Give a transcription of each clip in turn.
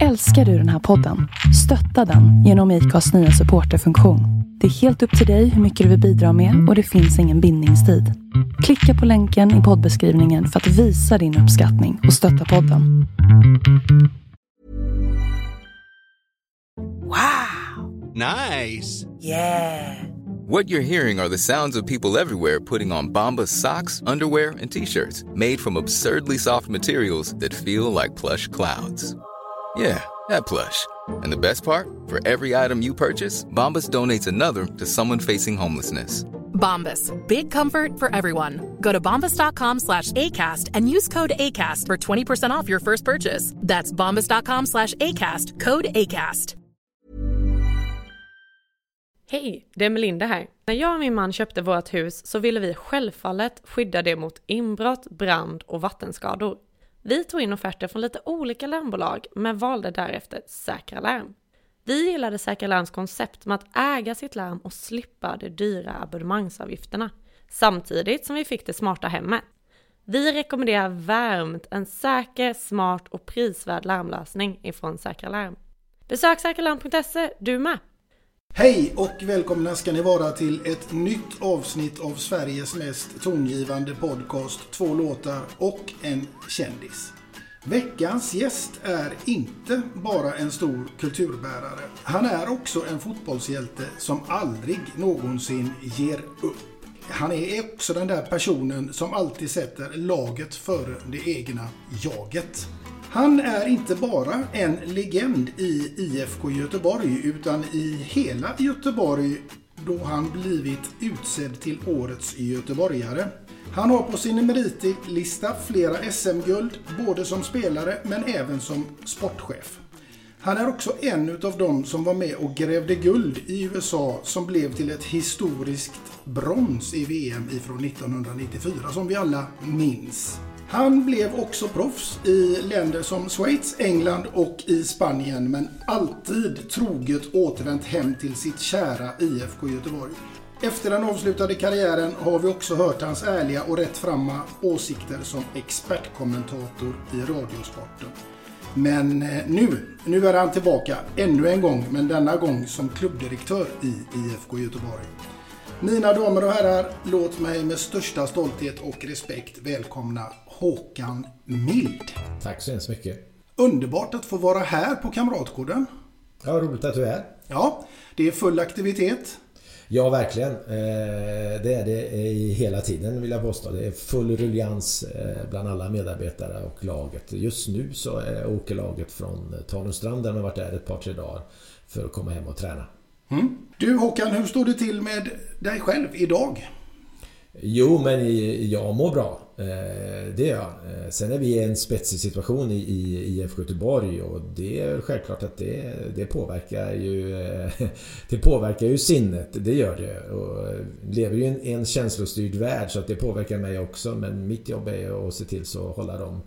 Älskar du den här podden? Stötta den genom IKAs nya supporterfunktion. Det är helt upp till dig hur mycket du vill bidra med och det finns ingen bindningstid. Klicka på länken i poddbeskrivningen för att visa din uppskattning och stötta podden. Wow! Nice! Yeah! What you're hearing are the sounds of people everywhere putting on Bombas socks, underwear, and t-shirts made from absurdly soft materials that feel like plush clouds. Yeah, that plush. And the best part? For every item you purchase, Bombas donates another to someone facing homelessness. Bombas. Big comfort for everyone. Go to bombas.com slash ACAST and use code ACAST for 20% off your first purchase. That's bombas.com slash ACAST. Code ACAST. Hej, det är Melinda här. När jag och min man köpte vårt hus så ville vi självfallet skydda det mot inbrott, brand och vattenskador. Vi tog in offerter från lite olika larmbolag men valde därefter Säkra Larm. Vi gillade Säkra Larms koncept med att äga sitt larm och slippa de dyra abonnemangsavgifterna. Samtidigt som vi fick det smarta hemmet. Vi rekommenderar varmt en säker, smart och prisvärd larmlösning ifrån Säkra Larm. Besök säkralarm.se du med! Hej och välkomna ska ni vara till ett nytt avsnitt av Sveriges mest tongivande podcast Två låtar och en kändis. Veckans gäst är inte bara en stor kulturbärare. Han är också en fotbollshjälte som aldrig någonsin ger upp. Han är också den där personen som alltid sätter laget före det egna jaget. Han är inte bara en legend i IFK Göteborg utan i hela Göteborg då han blivit utsedd till Årets Göteborgare. Han har på sin meritlista flera SM-guld, både som spelare men även som sportchef. Han är också en utav dem som var med och grävde guld i USA som blev till ett historiskt brons i VM ifrån 1994 som vi alla minns. Han blev också proffs i länder som Schweiz, England och i Spanien men alltid troget återvänt hem till sitt kära IFK Göteborg. Efter den avslutade karriären har vi också hört hans ärliga och rättframma åsikter som expertkommentator i Radiosporten. Men eh, nu, nu är han tillbaka ännu en gång, men denna gång som klubbdirektör i IFK Göteborg. Mina damer och herrar, låt mig med största stolthet och respekt välkomna Håkan Mild. Tack så hemskt mycket. Underbart att få vara här på Kamratgården. Ja, roligt att du är här. Ja, det är full aktivitet. Ja, verkligen. Eh, det är det hela tiden vill jag påstå. Det är full rullians eh, bland alla medarbetare och laget. Just nu så åker laget från Tanumstrand där man varit där ett par, tre dagar för att komma hem och träna. Mm. Du Håkan, hur står det till med dig själv idag? Jo, men jag mår bra. Eh, det är jag. Eh, sen är vi i en spetsig situation i IF Göteborg och det är självklart att det, det påverkar ju eh, Det påverkar ju sinnet, det gör det. Och lever ju i en känslostyrd värld så att det påverkar mig också men mitt jobb är att se till så att hålla dem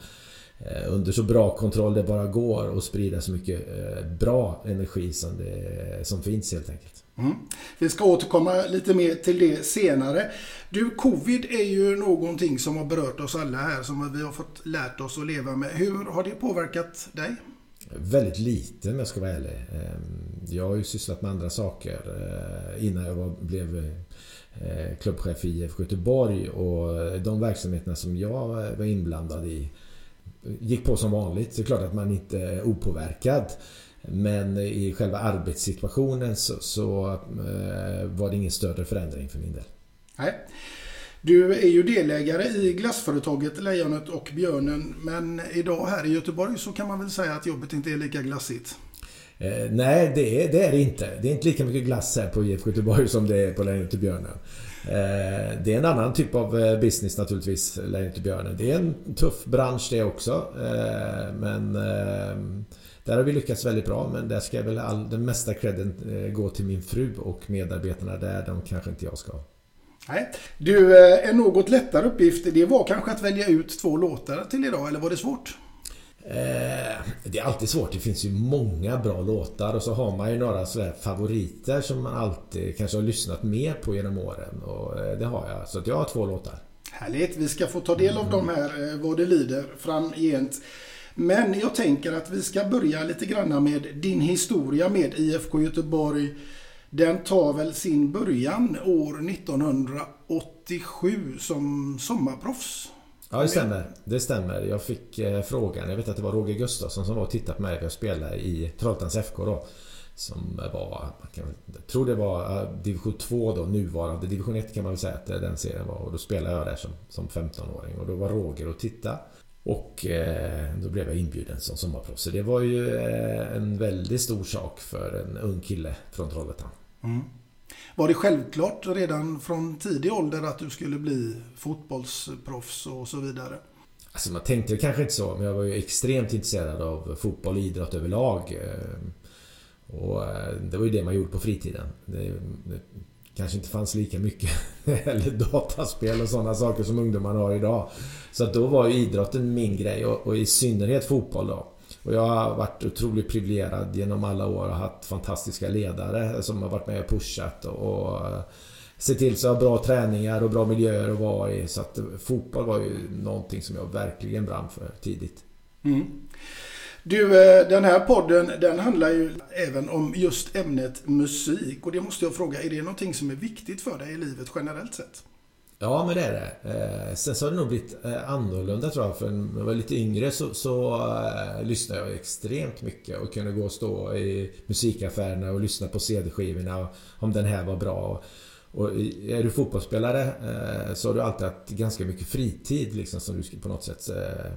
under så bra kontroll det bara går och sprida så mycket bra energi som, det, som finns helt enkelt. Mm. Vi ska återkomma lite mer till det senare. Du, covid är ju någonting som har berört oss alla här som vi har fått lärt oss att leva med. Hur har det påverkat dig? Väldigt lite om jag ska vara ärlig. Ehm, jag har ju sysslat med andra saker eh, innan jag blev eh, klubbchef i IFK Göteborg och de verksamheterna som jag eh, var inblandad i gick på som vanligt. Det är klart att man inte är opåverkad. Men i själva arbetssituationen så, så eh, var det ingen större förändring för min del. Nej. Du är ju delägare i glassföretaget Lejonet och Björnen. Men idag här i Göteborg så kan man väl säga att jobbet inte är lika glassigt. Eh, nej, det är, det är det inte. Det är inte lika mycket glass här på IFK Göteborg som det är på Lejonet och Björnen. Eh, det är en annan typ av eh, business naturligtvis, Lejon till björnen. Det är en tuff bransch det också. Eh, men där har vi lyckats väldigt bra men där ska väl all, den mesta credden gå till min fru och medarbetarna där. De kanske inte jag ska Nej. Du, en något lättare uppgift det var kanske att välja ut två låtar till idag, eller var det svårt? Eh, det är alltid svårt. Det finns ju många bra låtar och så har man ju några sådär favoriter som man alltid kanske har lyssnat mer på genom åren. Och eh, det har jag. Så att jag har två låtar. Härligt. Vi ska få ta del av mm. de här eh, vad det lider framgent. Men jag tänker att vi ska börja lite grann med din historia med IFK Göteborg. Den tar väl sin början år 1987 som sommarproffs? Ja, det stämmer. Det stämmer. Jag fick eh, frågan. Jag vet att det var Roger Gustafsson som var och tittade på mig jag spelade i Trollhättans FK då. Som var, kan, jag tror det var eh, division 2 då, nuvarande. Division 1 kan man väl säga att eh, den serien var. Och då spelade jag där som, som 15-åring. Och då var Roger och tittade. Och eh, då blev jag inbjuden som sommarproffs. Så det var ju eh, en väldigt stor sak för en ung kille från Trollhättan. Mm. Var det självklart redan från tidig ålder att du skulle bli fotbollsproffs och så vidare? Alltså man tänkte kanske inte så, men jag var ju extremt intresserad av fotboll och idrott överlag. Eh, och eh, det var ju det man gjorde på fritiden. Det, det kanske inte fanns lika mycket eller dataspel och sådana saker som ungdomarna har idag. Så att då var ju idrotten min grej och, och i synnerhet fotboll då. Och jag har varit otroligt privilegierad genom alla år och haft fantastiska ledare som har varit med och pushat och, och eh, se till så att ha bra träningar och bra miljöer att vara i. Så att eh, fotboll var ju någonting som jag verkligen brann för tidigt. Mm. Du, eh, den här podden den handlar ju även om just ämnet musik. Och det måste jag fråga, är det någonting som är viktigt för dig i livet generellt sett? Ja, men det är det. Eh, sen så har det nog blivit eh, annorlunda tror jag. För när jag var lite yngre så, så uh, lyssnade jag extremt mycket och kunde gå och stå i musikaffärerna och lyssna på CD-skivorna om den här var bra. Och är du fotbollsspelare eh, så har du alltid haft ganska mycket fritid liksom som du på något sätt eh,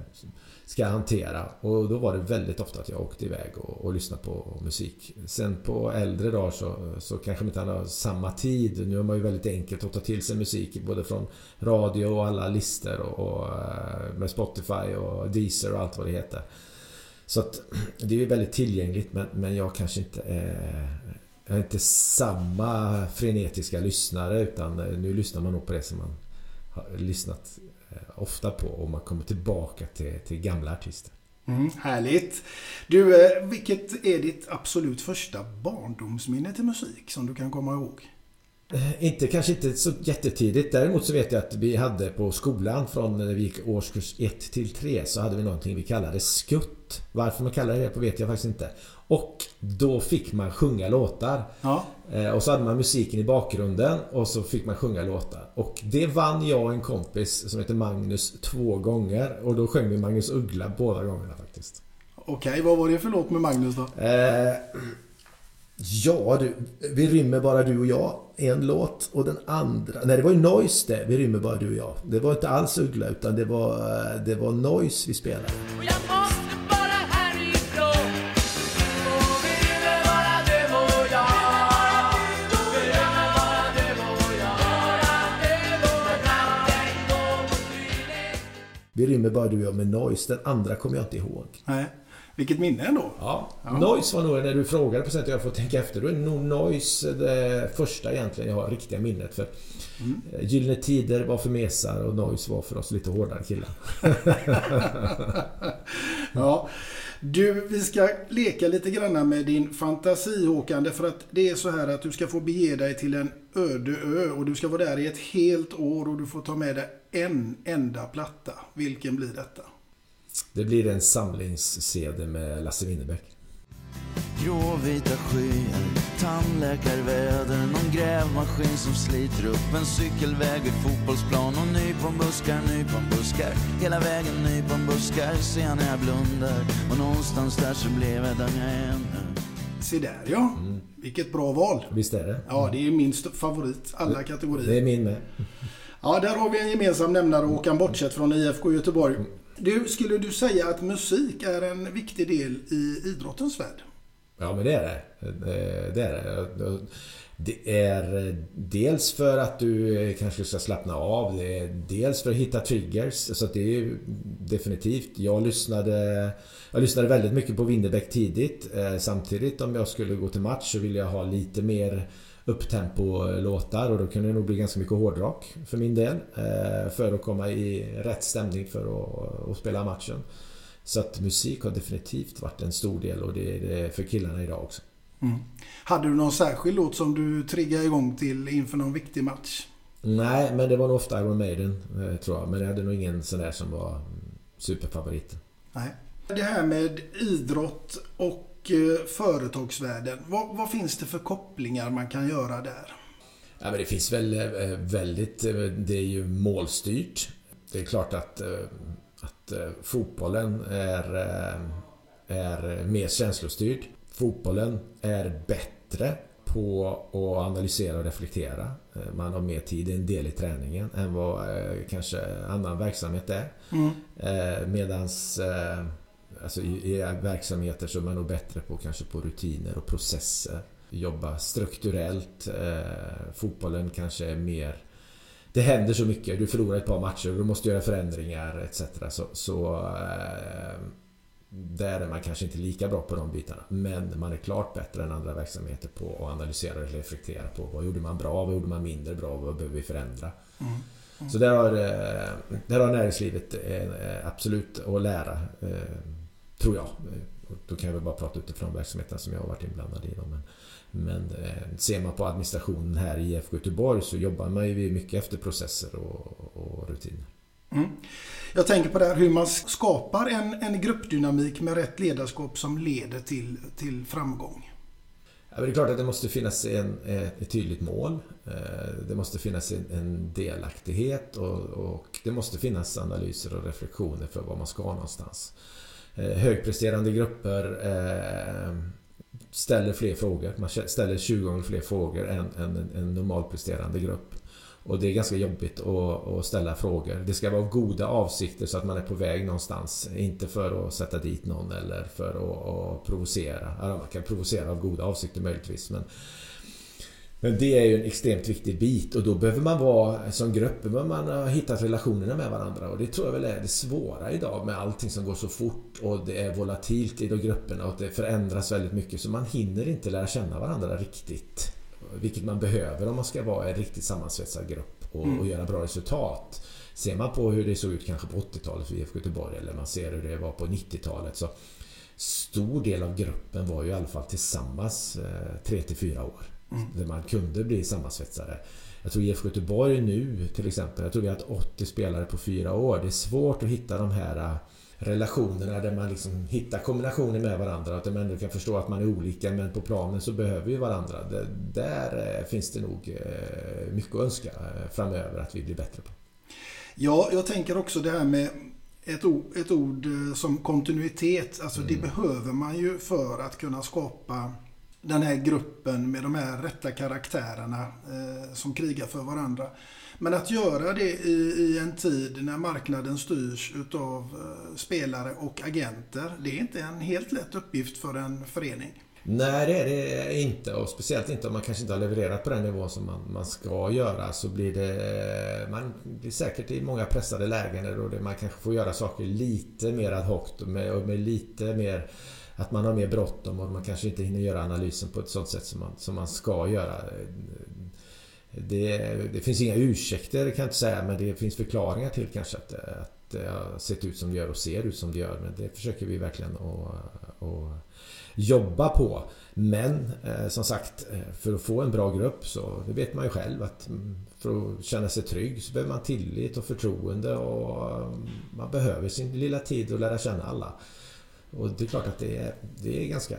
ska hantera. Och då var det väldigt ofta att jag åkte iväg och, och lyssnade på musik. Sen på äldre dagar så, så kanske man inte har samma tid. Nu har man ju väldigt enkelt att ta till sig musik både från radio och alla listor och, och eh, med Spotify och Deezer och allt vad det heter. Så att det är ju väldigt tillgängligt men, men jag kanske inte är jag är inte samma frenetiska lyssnare utan nu lyssnar man nog på det som man har lyssnat Eh, ofta på om man kommer tillbaka till, till gamla artister. Mm, härligt! Du, eh, vilket är ditt absolut första barndomsminne till musik som du kan komma ihåg? Eh, inte, kanske inte så jättetidigt. Däremot så vet jag att vi hade på skolan från när vi gick årskurs 1 till 3 så hade vi någonting vi kallade skutt. Varför man kallade det på vet jag faktiskt inte. Och då fick man sjunga låtar. Ja. Eh, och så hade man musiken i bakgrunden och så fick man sjunga låtar. Och det vann jag och en kompis som heter Magnus två gånger. Och då sjöng vi Magnus Uggla båda gångerna faktiskt. Okej, okay, vad var det för låt med Magnus då? Eh, ja du, Vi rymmer bara du och jag. En låt och den andra... Nej, det var ju Noise det. Vi rymmer bara du och jag. Det var inte alls Uggla utan det var, eh, det var Noise vi spelade. Vi rymmer bara du och jag med Noise. Den andra kommer jag inte ihåg. Nej. Vilket minne ändå. Ja. ja. Noise var nog, när du frågade på sättet jag får tänka efter, då är nog Noise det första egentligen jag har riktiga minnet för. Mm. Gyllene Tider var för mesar och Noise var för oss lite hårdare killar. ja. Du, vi ska leka lite grann med din fantasi Håkan. För att det är så här att du ska få bege dig till en öde ö och du ska vara där i ett helt år och du får ta med dig en enda platta. Vilken blir detta? Det blir en samlings-CD med Lasse Winnerbäck. Gråvita skyar, tandläkarväder, någon grävmaskin som sliter upp en cykelväg vid fotbollsplan och nyponbuskar, nyponbuskar. Hela vägen nyponbuskar ser jag när jag blundar och någonstans där så blev jag den jag är nu. Se där ja. Mm. Vilket bra val. Visst är det. Ja, det är min favorit. Alla kategorier. Det är min med. Ja, där har vi en gemensam nämnare Håkan, bortsett från IFK Göteborg. Du, skulle du säga att musik är en viktig del i idrottens värld? Ja, men det är det. Det är det. Det är eh, dels för att du eh, kanske ska slappna av. Det är dels för att hitta triggers. Så det är definitivt. Jag lyssnade, jag lyssnade väldigt mycket på Winnerbäck tidigt. Eh, samtidigt om jag skulle gå till match så ville jag ha lite mer upptempo-låtar och då kunde det nog bli ganska mycket hårdrock för min del. Eh, för att komma i rätt stämning för att, att spela matchen. Så att musik har definitivt varit en stor del och det är det för killarna idag också. Mm. Hade du någon särskild låt som du triggade igång till inför någon viktig match? Nej, men det var nog ofta Iron Maiden, eh, tror jag. Men jag hade nog ingen sån där som var superfavorit. Nej. Det här med idrott och företagsvärlden. Vad, vad finns det för kopplingar man kan göra där? Ja, men det finns väl eh, väldigt... Eh, det är ju målstyrt. Det är klart att, att fotbollen är, är mer känslostyrd. Fotbollen är bättre på att analysera och reflektera. Man har mer tid, en del i träningen, än vad kanske annan verksamhet är. Mm. Medans alltså i, i verksamheter så är man nog bättre på kanske på rutiner och processer. Jobba strukturellt. Eh, fotbollen kanske är mer det händer så mycket. Du förlorar ett par matcher du måste göra förändringar etc. Så, så eh, där är man kanske inte lika bra på de bitarna. Men man är klart bättre än andra verksamheter på att analysera och reflektera på vad gjorde man bra, vad gjorde man mindre bra, vad behöver vi förändra. Mm. Mm. Så där har, eh, där har näringslivet eh, absolut att lära. Tror jag. Då kan jag väl bara prata utifrån verksamheten som jag har varit inblandad i. Men, men eh, ser man på administrationen här i IFK Göteborg så jobbar man ju mycket efter processer och, och rutiner. Mm. Jag tänker på det här hur man skapar en, en gruppdynamik med rätt ledarskap som leder till, till framgång. Ja, det är klart att det måste finnas en, ett tydligt mål. Eh, det måste finnas en, en delaktighet och, och, det måste finnas analyser och reflektioner för var man ska någonstans. Eh, högpresterande grupper eh, ställer fler frågor. Man ställer 20 gånger fler frågor än, än en normalpresterande grupp. Och det är ganska jobbigt att, att, ställa frågor. Det ska vara goda avsikter så att man är på väg någonstans. Inte för att sätta dit någon eller för att, att provocera. Alltså man kan provocera av goda avsikter möjligtvis. Men men det är ju en extremt viktig bit och då behöver man vara som grupp, man ha hittat relationerna med varandra och det tror jag väl är det svåra idag med allting som går så fort och det är volatilt i de grupperna och det förändras väldigt mycket så man hinner inte lära känna varandra riktigt. Vilket man behöver om man ska vara en riktigt sammansvetsad grupp och, mm. och göra bra resultat. Ser man på hur det såg ut kanske på 80-talet för IFK Göteborg eller man ser hur det var på 90-talet så stor del av gruppen var ju i alla fall tillsammans 3 eh, till 4 år. Mm. Där man kunde bli sammansvetsare. Jag tror IFK Göteborg nu till exempel, jag tror vi har haft 80 spelare på fyra år. Det är svårt att hitta de här äh, relationerna där man liksom hittar kombinationer med varandra. Att ändå kan förstå att man är olika men på planen så behöver vi varandra. Där äh, finns det nog äh, mycket att önska framöver att vi blir bättre på. Ja, jag tänker också det här med ett ord, ett ord som kontinuitet. Alltså mm. det behöver man ju för att kunna skapa den här gruppen med de här rätta karaktärerna eh, som krigar för varandra. Men att göra det i, i en tid när marknaden styrs utav eh, spelare och agenter, det är inte en helt lätt uppgift för en förening. Nej, det är det inte. Och speciellt inte om man kanske inte har levererat på den nivå som man, man ska göra. Så blir det... Eh, man blir säkert i många pressade lägen där man kanske får göra saker lite mer ad hoc med, och med lite mer att man har mer bråttom och man kanske inte hinner göra analysen på ett sånt sätt som man, som man ska göra. Det, det finns inga ursäkter kan jag inte säga men det finns förklaringar till kanske att, att det har sett ut som det gör och ser ut som det gör. Men det försöker vi verkligen att, att jobba på. Men eh, som sagt, eh, för att få en bra grupp så det vet man ju själv att mm, för att känna sig trygg så behöver man tillit och förtroende och mm, man behöver sin lilla tid att lära känna alla. Och det är klart att det är, det är ganska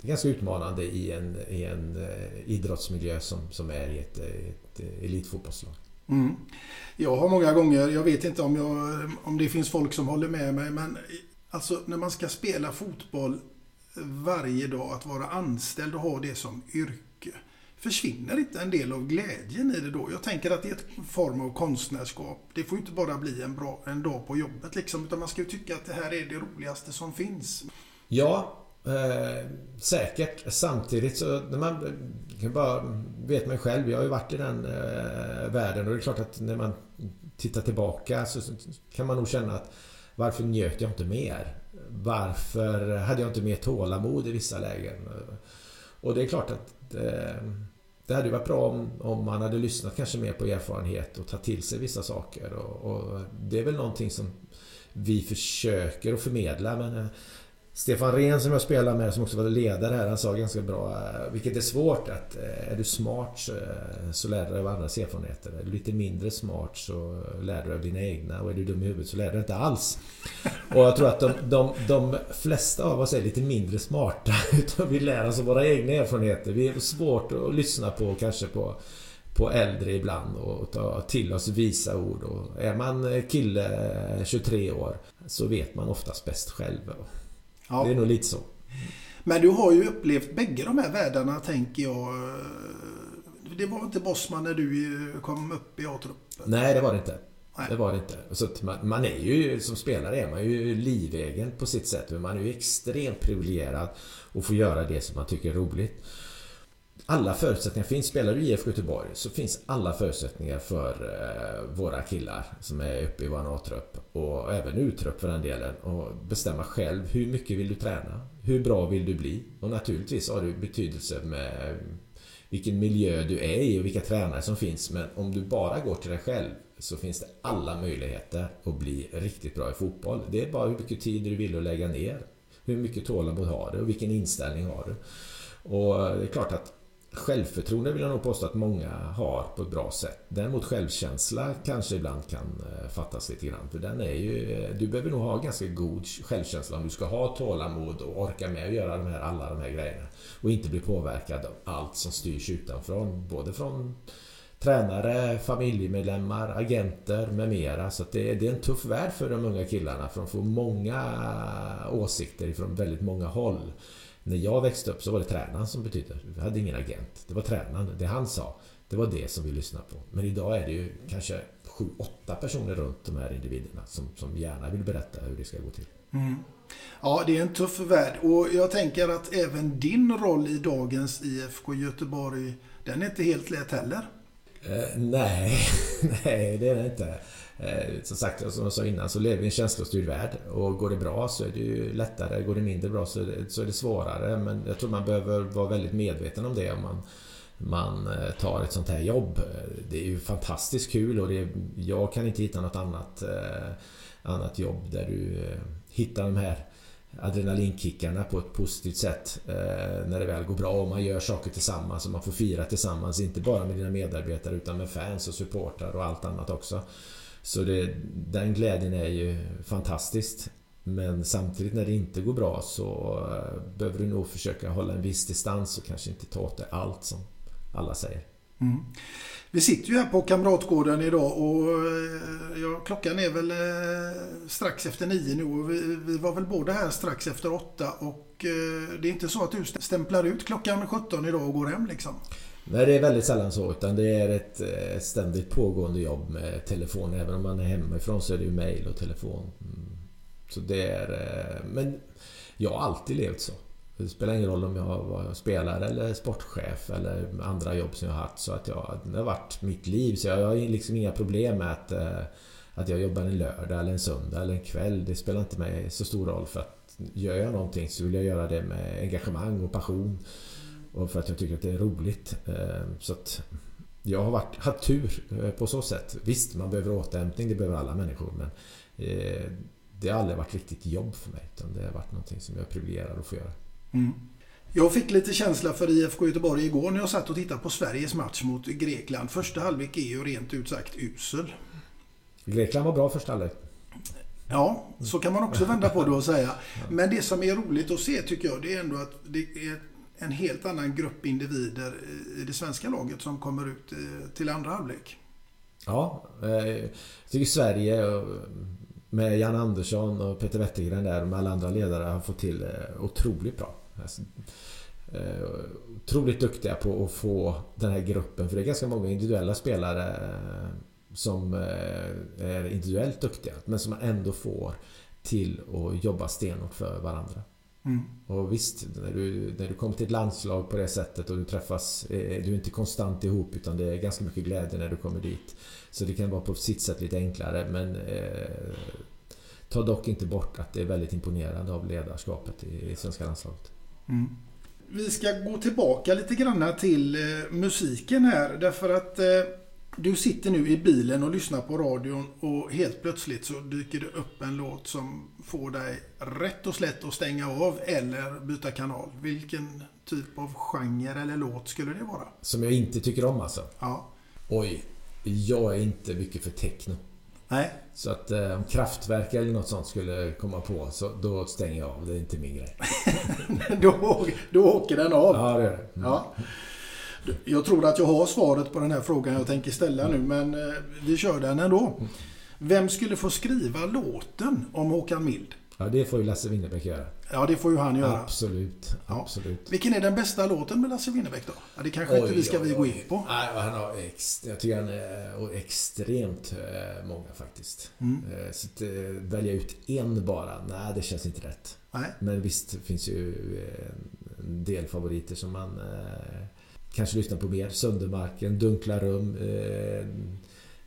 det är ganska utmanande i en, i en eh, idrottsmiljö som, som är i ett, eh, ett eh, elitfotbollslag. Mm. Jag har många gånger, jag vet inte om, jag, om det finns folk som håller med mig, men alltså när man ska spela fotboll varje dag, att vara anställd och ha det som yrke. Försvinner inte en del av glädjen i det då? Jag tänker att det är en form av konstnärskap. Det får inte bara bli en, bra, en dag på jobbet liksom, utan man ska ju tycka att det här är det roligaste som finns. Ja, eh, säkert. Samtidigt så när man kan bara vet man själv. Jag har ju varit i den eh, världen och det är klart att när man tittar tillbaka så kan man nog känna att varför njöt jag inte mer? Varför hade jag inte mer tålamod i vissa lägen? Och det är klart att eh, det hade varit bra om, om man hade lyssnat kanske mer på erfarenhet och tagit till sig vissa saker. Och, och det är väl någonting som vi försöker att förmedla men eh, Stefan Rehn som jag spelar med, som också var ledare här, han sa ganska bra eh, Vilket är svårt att eh, är du smart eh, så lär du dig av andras erfarenheter. Är du lite mindre smart så lär du dig av dina egna och är du dum i huvudet så lär du dig inte alls. Och jag tror att de, de, de flesta av oss är lite mindre smarta utan vi lär oss av våra egna erfarenheter. Vi är svårt att lyssna på kanske på på äldre ibland och ta till oss visa ord. Och är man kille 23 år så vet man oftast bäst själv. Ja. Det är nog lite så. Men du har ju upplevt bägge de här världarna tänker jag. Det var inte Bosman när du kom upp i A-truppen? Nej, det var det inte. Nej. Det var det inte. Så man, man, är ju, som spelare är man ju livegen på sitt sätt. Man är ju extremt privilegierad och får göra det som man tycker är roligt alla förutsättningar finns. Spelar du i IFK Göteborg så finns alla förutsättningar för eh, våra killar som är uppe i vår A-trupp och även U-trupp för den delen och bestämma själv hur mycket vill du träna? Hur bra vill du bli? Och naturligtvis har det betydelse med eh, vilken miljö du är i och vilka tränare som finns men om du bara går till dig själv så finns det alla möjligheter att bli riktigt bra i fotboll. Det är bara hur mycket tid du vill lägga ner. Hur mycket tålamod har du och vilken inställning har du? Och det är klart att Självförtroende vill jag nog påstå att många har på ett bra sätt. Däremot självkänsla kanske ibland kan eh, fattas lite grann. För den är ju, eh, du behöver nog ha ganska god självkänsla om du ska ha tålamod och orka med att göra de här, alla de här grejerna. Och inte bli påverkad av allt som styrs utanför. Både från tränare, familjemedlemmar, agenter med mera. Så det, det, är en tuff värld för de unga killarna. För de får många åsikter från väldigt många håll. När jag växte upp så var det tränaren som betydde. Vi hade ingen agent. Det var tränaren. Det han sa, det var det som vi lyssnade på. Men idag är det ju kanske sju, åtta personer runt de här individerna som, som gärna vill berätta hur det ska gå till. Mm. Ja, det är en tuff värld och jag tänker att även din roll i dagens IFK Göteborg, den är inte helt lätt heller. Eh, nej, nej det är det inte. Eh, som sagt, som jag sa innan, så lever vi i en känslostyrd värld. Och går det bra så är det ju lättare. Går det mindre bra så är det, så är det svårare. Men jag tror man behöver vara väldigt medveten om det om man, man eh, tar ett sånt här jobb. Det är ju fantastiskt kul och det jag kan inte hitta något annat, eh, annat jobb där du eh, hittar de här adrenalinkickarna på ett positivt sätt eh, när det väl går bra och man gör saker tillsammans och man får fira tillsammans. Inte bara med dina medarbetare utan med fans och supportrar och allt annat också. Så det, den glädjen är ju fantastiskt. Men samtidigt när det inte går bra så eh, behöver du nog försöka hålla en viss distans och kanske inte ta åt dig allt som alla säger. Mm. Vi sitter ju här på Kamratgården idag och eh, ja, klockan är väl eh, strax efter nio nu och vi, vi, var väl båda här strax efter åtta och det är inte så att du stämplar ut klockan 17 idag och går hem liksom? Nej, det är väldigt sällan så. Utan det är ett eh, ständigt pågående jobb med telefon. Även om man är hemifrån så är det ju mail och telefon. Mm. Så det är... Eh, men jag har alltid levt så. Det spelar ingen roll om jag var spelare eller sportchef eller andra jobb som jag har haft. Så att jag, det har varit mitt liv. Så jag har liksom inga problem med att, eh, att jag jobbar en lördag eller en söndag eller en kväll. Det spelar inte mig så stor roll. För att gör jag någonting så vill jag göra det med engagemang och passion. Och för att jag tycker att det är roligt. Eh, så att jag har varit, haft tur eh, på så sätt. Visst, man behöver återhämtning, det behöver alla människor. Men eh, det har aldrig varit riktigt jobb för mig. Utan det har varit någonting som jag är privilegierad att få göra. Mm. Jag fick lite känsla för IFK Göteborg igår när jag satt och tittade på Sveriges match mot Grekland. Första halvlek är ju rent ut sagt usel. Grekland var bra första halvlek. Ja, så kan man också vända på det och säga. Men det som är roligt att se tycker jag, det är ändå att det är en helt annan grupp individer i det svenska laget som kommer ut eh, till andra halvlek. Ja, eh, jag tycker Sverige eh, med Jan Andersson och Peter Wettergren där och med alla andra ledare har fått till otroligt bra. Alltså, otroligt duktiga på att få den här gruppen, för det är ganska många individuella spelare som är individuellt duktiga men som ändå får till att jobba stenhårt för varandra. Mm. Och visst, när du, när du kommer till ett landslag på det sättet och du träffas, eh, du är inte konstant ihop utan det är ganska mycket glädje när du kommer dit. Så det kan vara på sitt sätt lite enklare men eh, ta dock inte bort att det är väldigt imponerande av ledarskapet i, i svenska landslaget. Mm. Vi ska gå tillbaka lite grann till eh, musiken här därför att eh, Du sitter nu i bilen och lyssnar på radion och helt plötsligt så dyker det upp en låt som får dig rätt och slätt att stänga av eller byta kanal. Vilken typ av genre eller låt skulle det vara? Som jag inte tycker om alltså? Ja. Oj, jag är inte mycket för techno. Nej. Så att eh, om kraftverk eller något sånt skulle komma på så då stänger jag av. Det är inte min grej. då, då åker den av. Ja, det är det. Mm. Ja. Jag tror att jag har svaret på den här frågan jag tänker ställa nu, men eh, vi kör den ändå. Vem skulle få skriva låten om Håkan Mild? Ja, det får ju Lasse Winnerbäck göra. Ja, det får ju han göra. Absolut. Absolut. Vilken är den bästa låten med Lasse Winnerbäck då? Ja, det kanske oj, inte vi ska oj, gå in på. Nej, han har ex, jag tycker han är extremt eh, många faktiskt. Mm. Eh, så att välja ut en bara, nej det känns inte rätt. Nej. Men visst, det finns ju en del favoriter som man kanske lyssnar på mer. Söndermarken, Dunkla rum.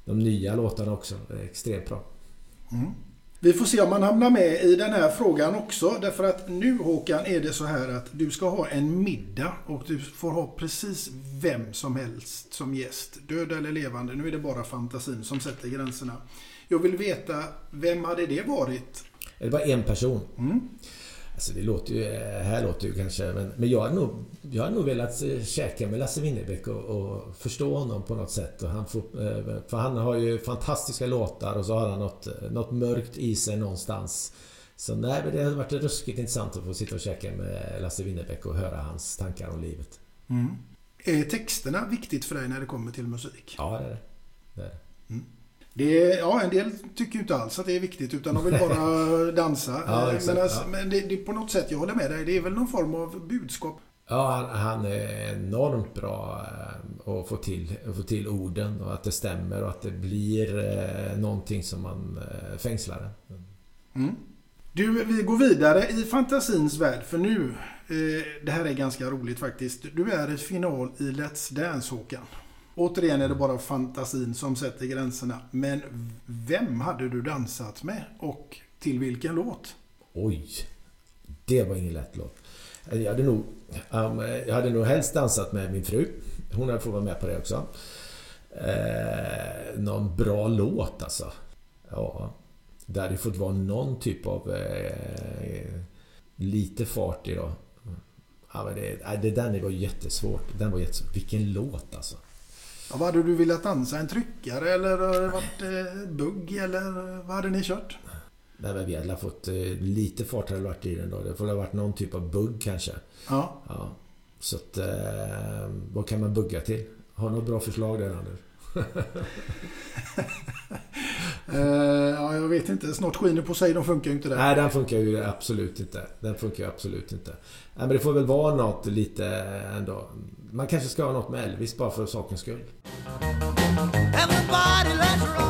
De nya låtarna också. Extremt bra. Mm. Vi får se om man hamnar med i den här frågan också. Därför att nu Håkan är det så här att du ska ha en middag och du får ha precis vem som helst som gäst. Död eller levande. Nu är det bara fantasin som sätter gränserna. Jag vill veta, vem hade det varit? Det var en person. Mm. Alltså det låter ju, eh, här låter ju kanske, men, men jag hade nog, jag hade nog velat eh, käka med Lasse Winnerbäck och, och, förstå honom på något sätt. Och han får, eh, för han har ju fantastiska låtar och så har han något, något mörkt i sig någonstans. Så nej, det hade varit ruskigt intressant att få sitta och käka med Lasse Winnerbäck och höra hans tankar om livet. Mm. Är texterna viktigt för dig när det kommer till musik? Ja, det är det. det, är det. Det ja, en del tycker inte alls att det är viktigt utan de vill bara dansa. ja, exakt, men alltså, ja. men det, det, på något sätt, jag håller med dig, det är väl någon form av budskap. Ja, han, han är enormt bra eh, att få till, att få till orden och att det stämmer och att det blir eh, någonting som man eh, fängslar. Mm. Du, vi går vidare i fantasins värld för nu, det här är ganska roligt faktiskt. Du är i final i Let's Dance Håkan. Återigen är det bara fantasin som sätter gränserna. Men vem hade du dansat med och till vilken låt? Oj, det var ingen lätt låt. Jag hade nog, um, jag hade nog helst dansat med min fru. Hon hade fått vara med på det också. Eh, någon bra låt alltså. Ja, det hade fått vara någon typ av eh, lite fart i då. Ja, men det, det, den var jättesvårt. Den var jättesvårt. Vilken låt alltså. Vad hade du velat dansa? En tryckare eller varit eh, bugg eller vad hade ni kört? Nej, men vi hade fått eh, lite fart hade varit i den då. Det får ha varit någon typ av bugg kanske. Ja. ja. Så att, eh, vad kan man bugga till? Har du något bra förslag där Anders? uh, ja, jag vet inte. Snart skiner på sig. De funkar ju inte där. Nej, den funkar ju absolut inte. Den funkar ju absolut inte. Nej, men det får väl vara något lite ändå. Man kanske ska ha något med Elvis bara för sakens skull. Ja,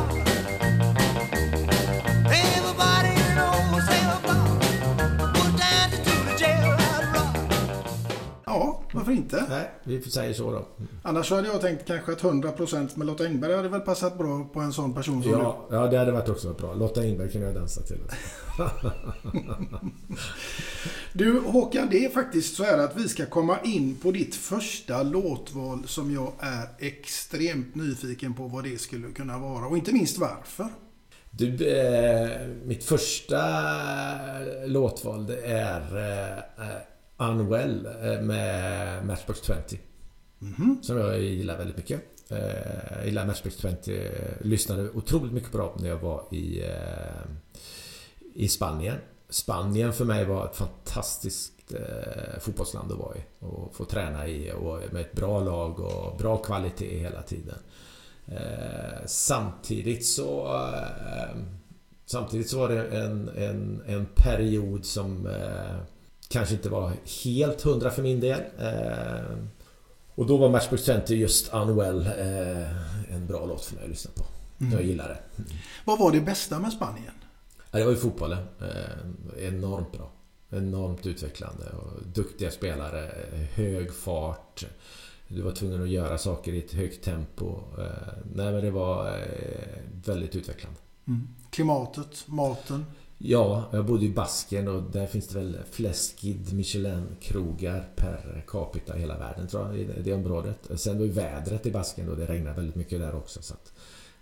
varför inte? Nej, vi säger så då. Annars hade jag tänkt kanske att 100% med Lotta Engberg hade väl passat bra på en sån person som ja, du. Ja, det hade varit också bra. Lotta Engberg kan jag dansa till. du Håkan, det är faktiskt så här att vi ska komma in på ditt första låtval som jag är extremt nyfiken på vad det skulle kunna vara och inte minst varför. Du, eh, mitt första låtval det är eh, Unwell eh, med Matchbox 20. Mm -hmm. Som jag gillar väldigt mycket. Eh, jag gillar Matchbox 20. Lyssnade otroligt mycket på dem när jag var i, eh, i Spanien. Spanien för mig var ett fantastiskt fotbollsland att vara i. Och få träna i och med ett bra lag och bra kvalitet hela tiden. Samtidigt så Samtidigt så var det en, en, en period som kanske inte var helt hundra för min del. Eh, och då var Matchbox Center just Unwell eh, en bra låt för mig att lyssna på. Mm. Jag gillar det. Mm. Vad var det bästa med Spanien? Ja, det var ju fotbollen. Eh, enormt bra. Enormt utvecklande och duktiga spelare. Hög fart. Du var tvungen att göra saker i ett högt tempo. Nej men det var väldigt utvecklande. Mm. Klimatet, maten? Ja, jag bodde i Basken och där finns det väl flest Guide Michelin-krogar per capita i hela världen tror jag, i det området. Sen var ju vädret i Basken då, det regnade väldigt mycket där också. Så att,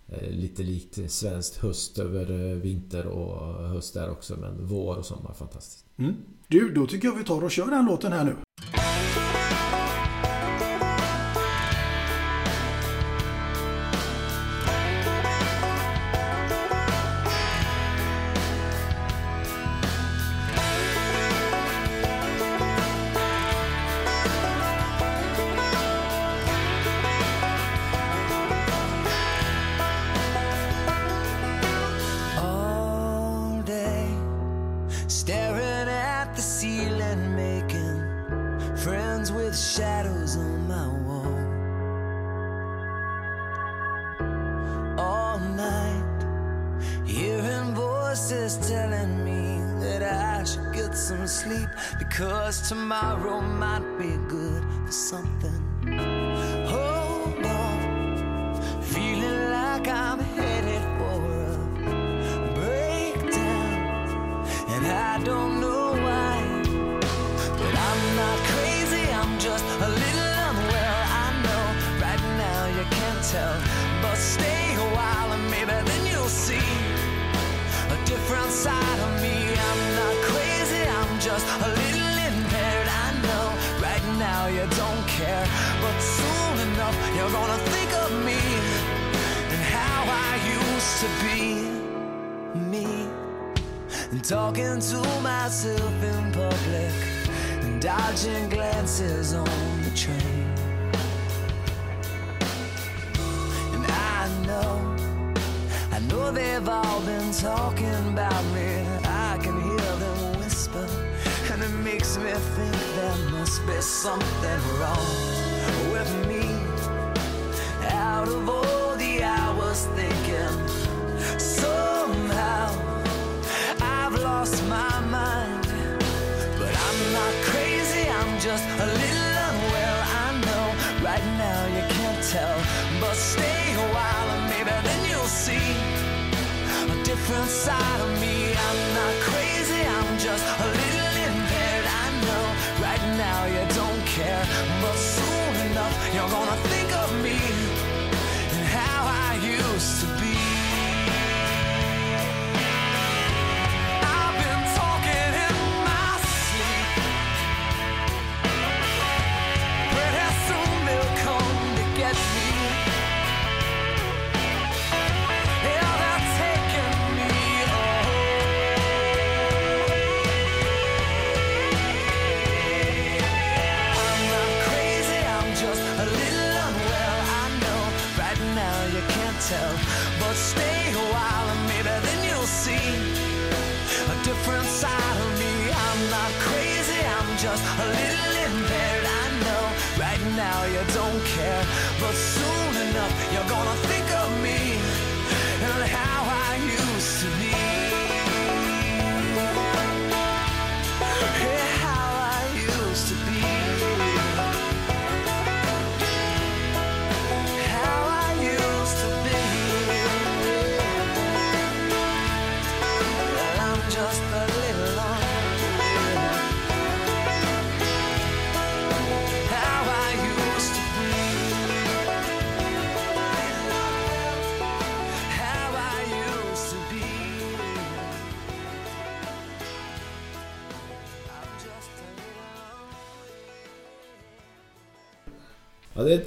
eh, lite likt svenskt höst över eh, vinter och höst där också, men vår och sommar fantastiskt. Mm. Du, då tycker jag vi tar och kör den låten här nu. Must be something wrong with me. Out of all the hours thinking, somehow I've lost my mind. But I'm not crazy, I'm just a little unwell. I know right now you can't tell, but stay a while and maybe then you'll see a different side of me. I'm not crazy, I'm just a little just a little impaired. I know right now you don't care, but soon enough you're gonna think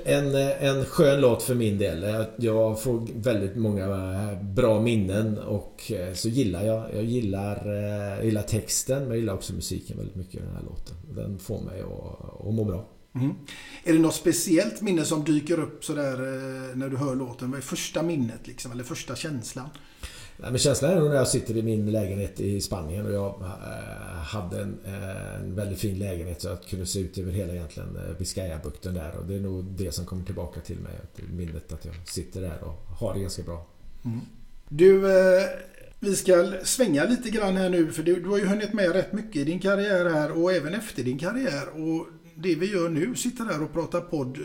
en, en skön låt för min del. Jag- får väldigt många bra minnen och eh, så gillar jag. Jag gillar, eh, jag gillar texten men jag gillar också musiken väldigt mycket i den här låten. Den får mig att, att må bra. Mm. Är det något speciellt minne som dyker upp sådär eh, när du hör låten? Vad är första minnet liksom? Eller första känslan? Nej, men känslan är nog när jag sitter i min lägenhet i Spanien och jag eh, hade en, eh, en väldigt fin lägenhet så jag kunde se ut över hela egentligen eh, Biscayabukten där och det är nog det som kommer tillbaka till mig. Minnet att jag sitter där och har det ganska bra. Mm. Du, vi ska svänga lite grann här nu för du, du har ju hunnit med rätt mycket i din karriär här och även efter din karriär. Och det vi gör nu, sitter här och pratar podd.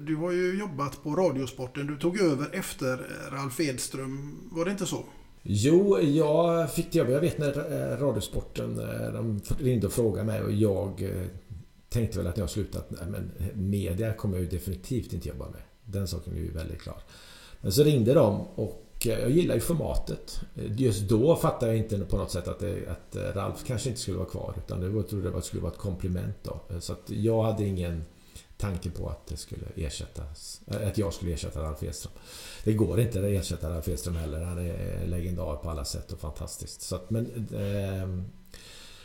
Du har ju jobbat på Radiosporten. Du tog över efter Ralf Edström. Var det inte så? Jo, jag fick jobb. Jag vet när eh, Radiosporten eh, de ringde och frågade mig och jag eh, tänkte väl att jag slutat. Men media kommer jag ju definitivt inte jobba med. Den saken är ju väldigt klar. Men så ringde de och jag gillar ju formatet. Just då fattade jag inte på något sätt att, det, att Ralf kanske inte skulle vara kvar. Utan det var, trodde det skulle vara ett komplement då. Så att jag hade ingen tanke på att det skulle ersättas. Äh, att jag skulle ersätta Ralf Edström. Det går inte att ersätta Ralf Edström heller. Han är legendar på alla sätt och fantastiskt. Så att, men, eh,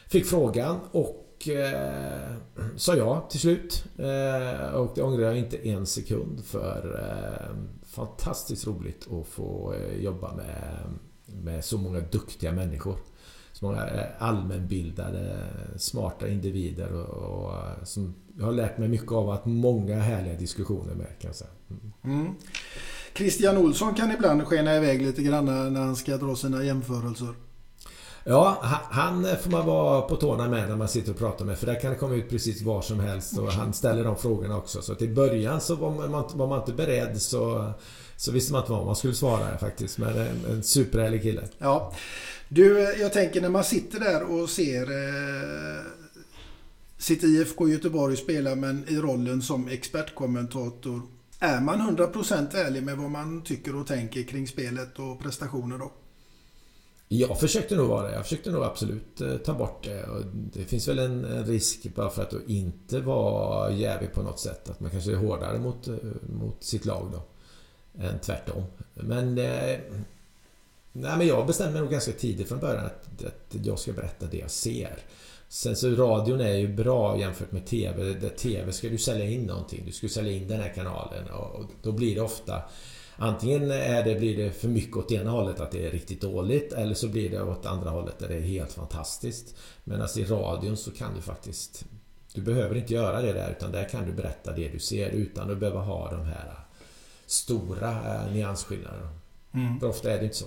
fick frågan och eh, sa ja till slut. Eh, och det ångrar jag inte en sekund för eh, fantastiskt roligt att få eh, jobba med, med så många duktiga människor. Så många eh, allmänbildade, smarta individer och, och eh, som jag har lärt mig mycket av att många härliga diskussioner med kan jag säga. Mm. Mm. Christian Olsson kan ibland skena iväg lite grann när han ska dra sina jämförelser. Ja, han får man vara på tårna med när man sitter och pratar med. För där kan det komma ut precis var som helst och han ställer de frågorna också. Så till början så var man, var man inte beredd så, så visste man inte vad man skulle svara faktiskt. Men en, en superhärlig kille. Ja. Du, jag tänker när man sitter där och ser eh, sitt IFK Göteborg spelar men i rollen som expertkommentator. Är man 100% ärlig med vad man tycker och tänker kring spelet och prestationer då? Jag försökte nog vara det. Jag försökte nog absolut eh, ta bort det. Och det finns väl en risk bara för att inte vara jävig på något sätt. Att man kanske är hårdare mot, eh, mot sitt lag då. Än tvärtom. Men... Eh, nej, men jag bestämde mig nog ganska tidigt från början att, att jag ska berätta det jag ser. Sen så radion är ju bra jämfört med TV. Där TV ska du sälja in någonting. Du ska sälja in den här kanalen och då blir det ofta Antingen är det, blir det för mycket åt ena hållet att det är riktigt dåligt eller så blir det åt andra hållet där det är helt fantastiskt. Medan i radion så kan du faktiskt Du behöver inte göra det där utan där kan du berätta det du ser utan att behöva ha de här stora eh, nyansskillnaderna. Mm. För ofta är det inte så.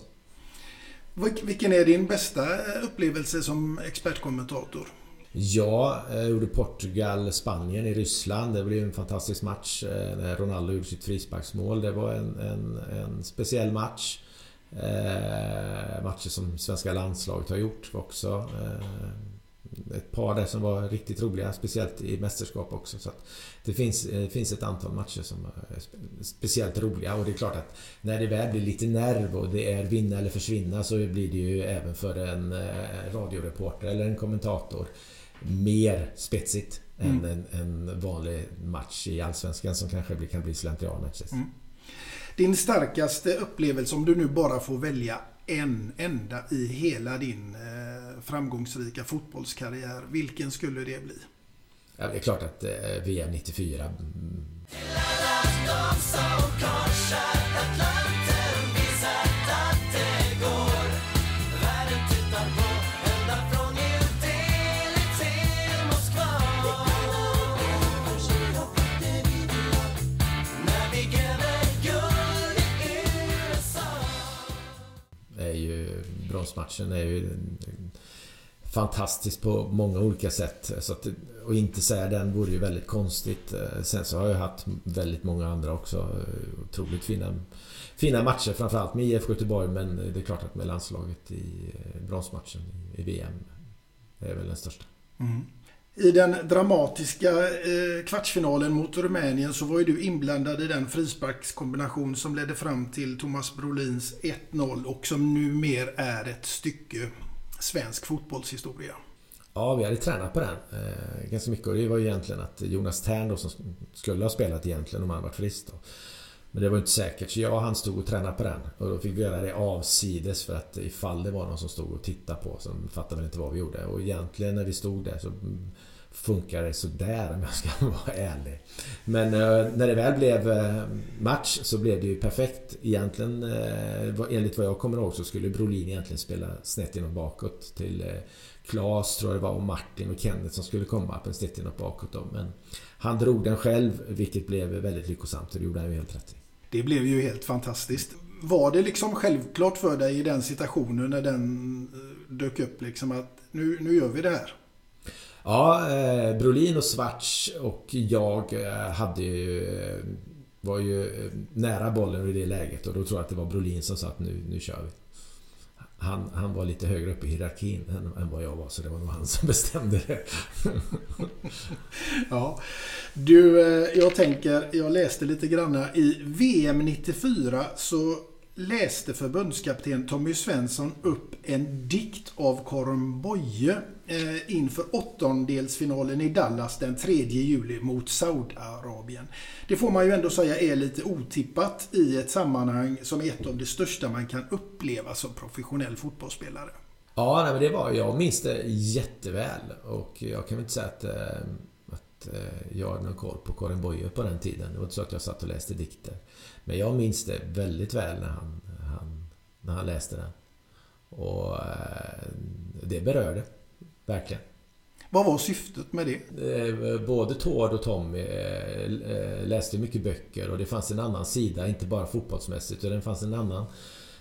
Vilken är din bästa eh, upplevelse som expertkommentator? Ja, jag gjorde Portugal-Spanien i Ryssland. Det blev en fantastisk match eh, när Ronaldo gjorde sitt frisparksmål. Det var en, en, en speciell match. Eh, matcher som svenska landslaget har gjort också. Eh, ett par där som var riktigt roliga, speciellt i mästerskap också. Så det finns, det finns ett antal matcher som är speciellt roliga och det är klart att när det väl blir lite nerv och det är vinna eller försvinna så blir det ju även för en eh, radioreporter eller en kommentator mer spetsigt mm. än en, en, vanlig match i Allsvenskan som kanske kan bli slentrianmatcher. Mm. Din starkaste upplevelse om du nu bara får välja en enda i hela din eh, framgångsrika fotbollskarriär. Vilken skulle det bli? Ja, det är klart att eh, VM 94. Mm. Bronsmatchen är ju fantastisk på många olika sätt. Så att, och inte säga den vore ju väldigt konstigt. Sen så har jag haft väldigt många andra också. Otroligt fina, fina matcher framförallt med IFK Göteborg men det är klart att med landslaget i bronsmatchen i VM Det är väl den största. Mm. I den dramatiska eh, kvartsfinalen mot Rumänien så var ju du inblandad i den frisparkskombination som ledde fram till Thomas Brolins 1-0 och som numera är ett stycke svensk fotbollshistoria. Ja, vi hade tränat på den eh, ganska mycket och det var ju egentligen att Jonas Tern då som skulle ha spelat egentligen om han varit frisk då. Men det var inte säkert så jag och han stod och tränade på den och då fick vi göra det avsides för att ifall det var någon som stod och tittade på så fattade väl inte vad vi gjorde och egentligen när vi stod där så funkar det sådär om jag ska vara ärlig. Men eh, när det väl blev eh, match så blev det ju perfekt. Egentligen eh, enligt vad jag kommer ihåg så skulle Brolin egentligen spela snett inåt bakåt till eh, Klas tror jag det var och Martin och Kenneth som skulle komma på en snett inåt bakåt då. Men han drog den själv vilket blev väldigt lyckosamt och det gjorde han ju helt rätt i. Det blev ju helt fantastiskt. Var det liksom självklart för dig i den situationen när den eh, dök upp liksom att nu, nu gör vi det här? Ja, eh, Brolin och Svarts och jag eh, hade ju, var ju eh, nära bollen i det läget och då tror jag att det var Brolin som sa att nu, nu kör vi. han, han var lite högre upp i hierarkin än, än vad jag var så det var nog han som bestämde det. ja. Du, eh, jag tänker, jag läste lite granna i VM 94 så läste förbundskapten Tommy Svensson upp en dikt av Karin Boye eh, inför åttondelsfinalen i Dallas den 3 juli mot Saudiarabien. Det får man ju ändå säga är lite otippat i ett sammanhang som är ett av de största man kan uppleva som professionell fotbollsspelare. Ja, nej, men det var, jag minns det jätteväl och jag kan väl inte säga att, eh, att eh, jag hade någon koll på Karin Boye på den tiden. Det var inte så att jag satt och läste dikter. Men jag minns det väldigt väl när han, han när han läste den. Och eh, det berörde. Verkligen. Vad var syftet med det? Eh, både Tord och Tommy eh, läste mycket böcker och det fanns en annan sida, inte bara fotbollsmässigt, utan det fanns en annan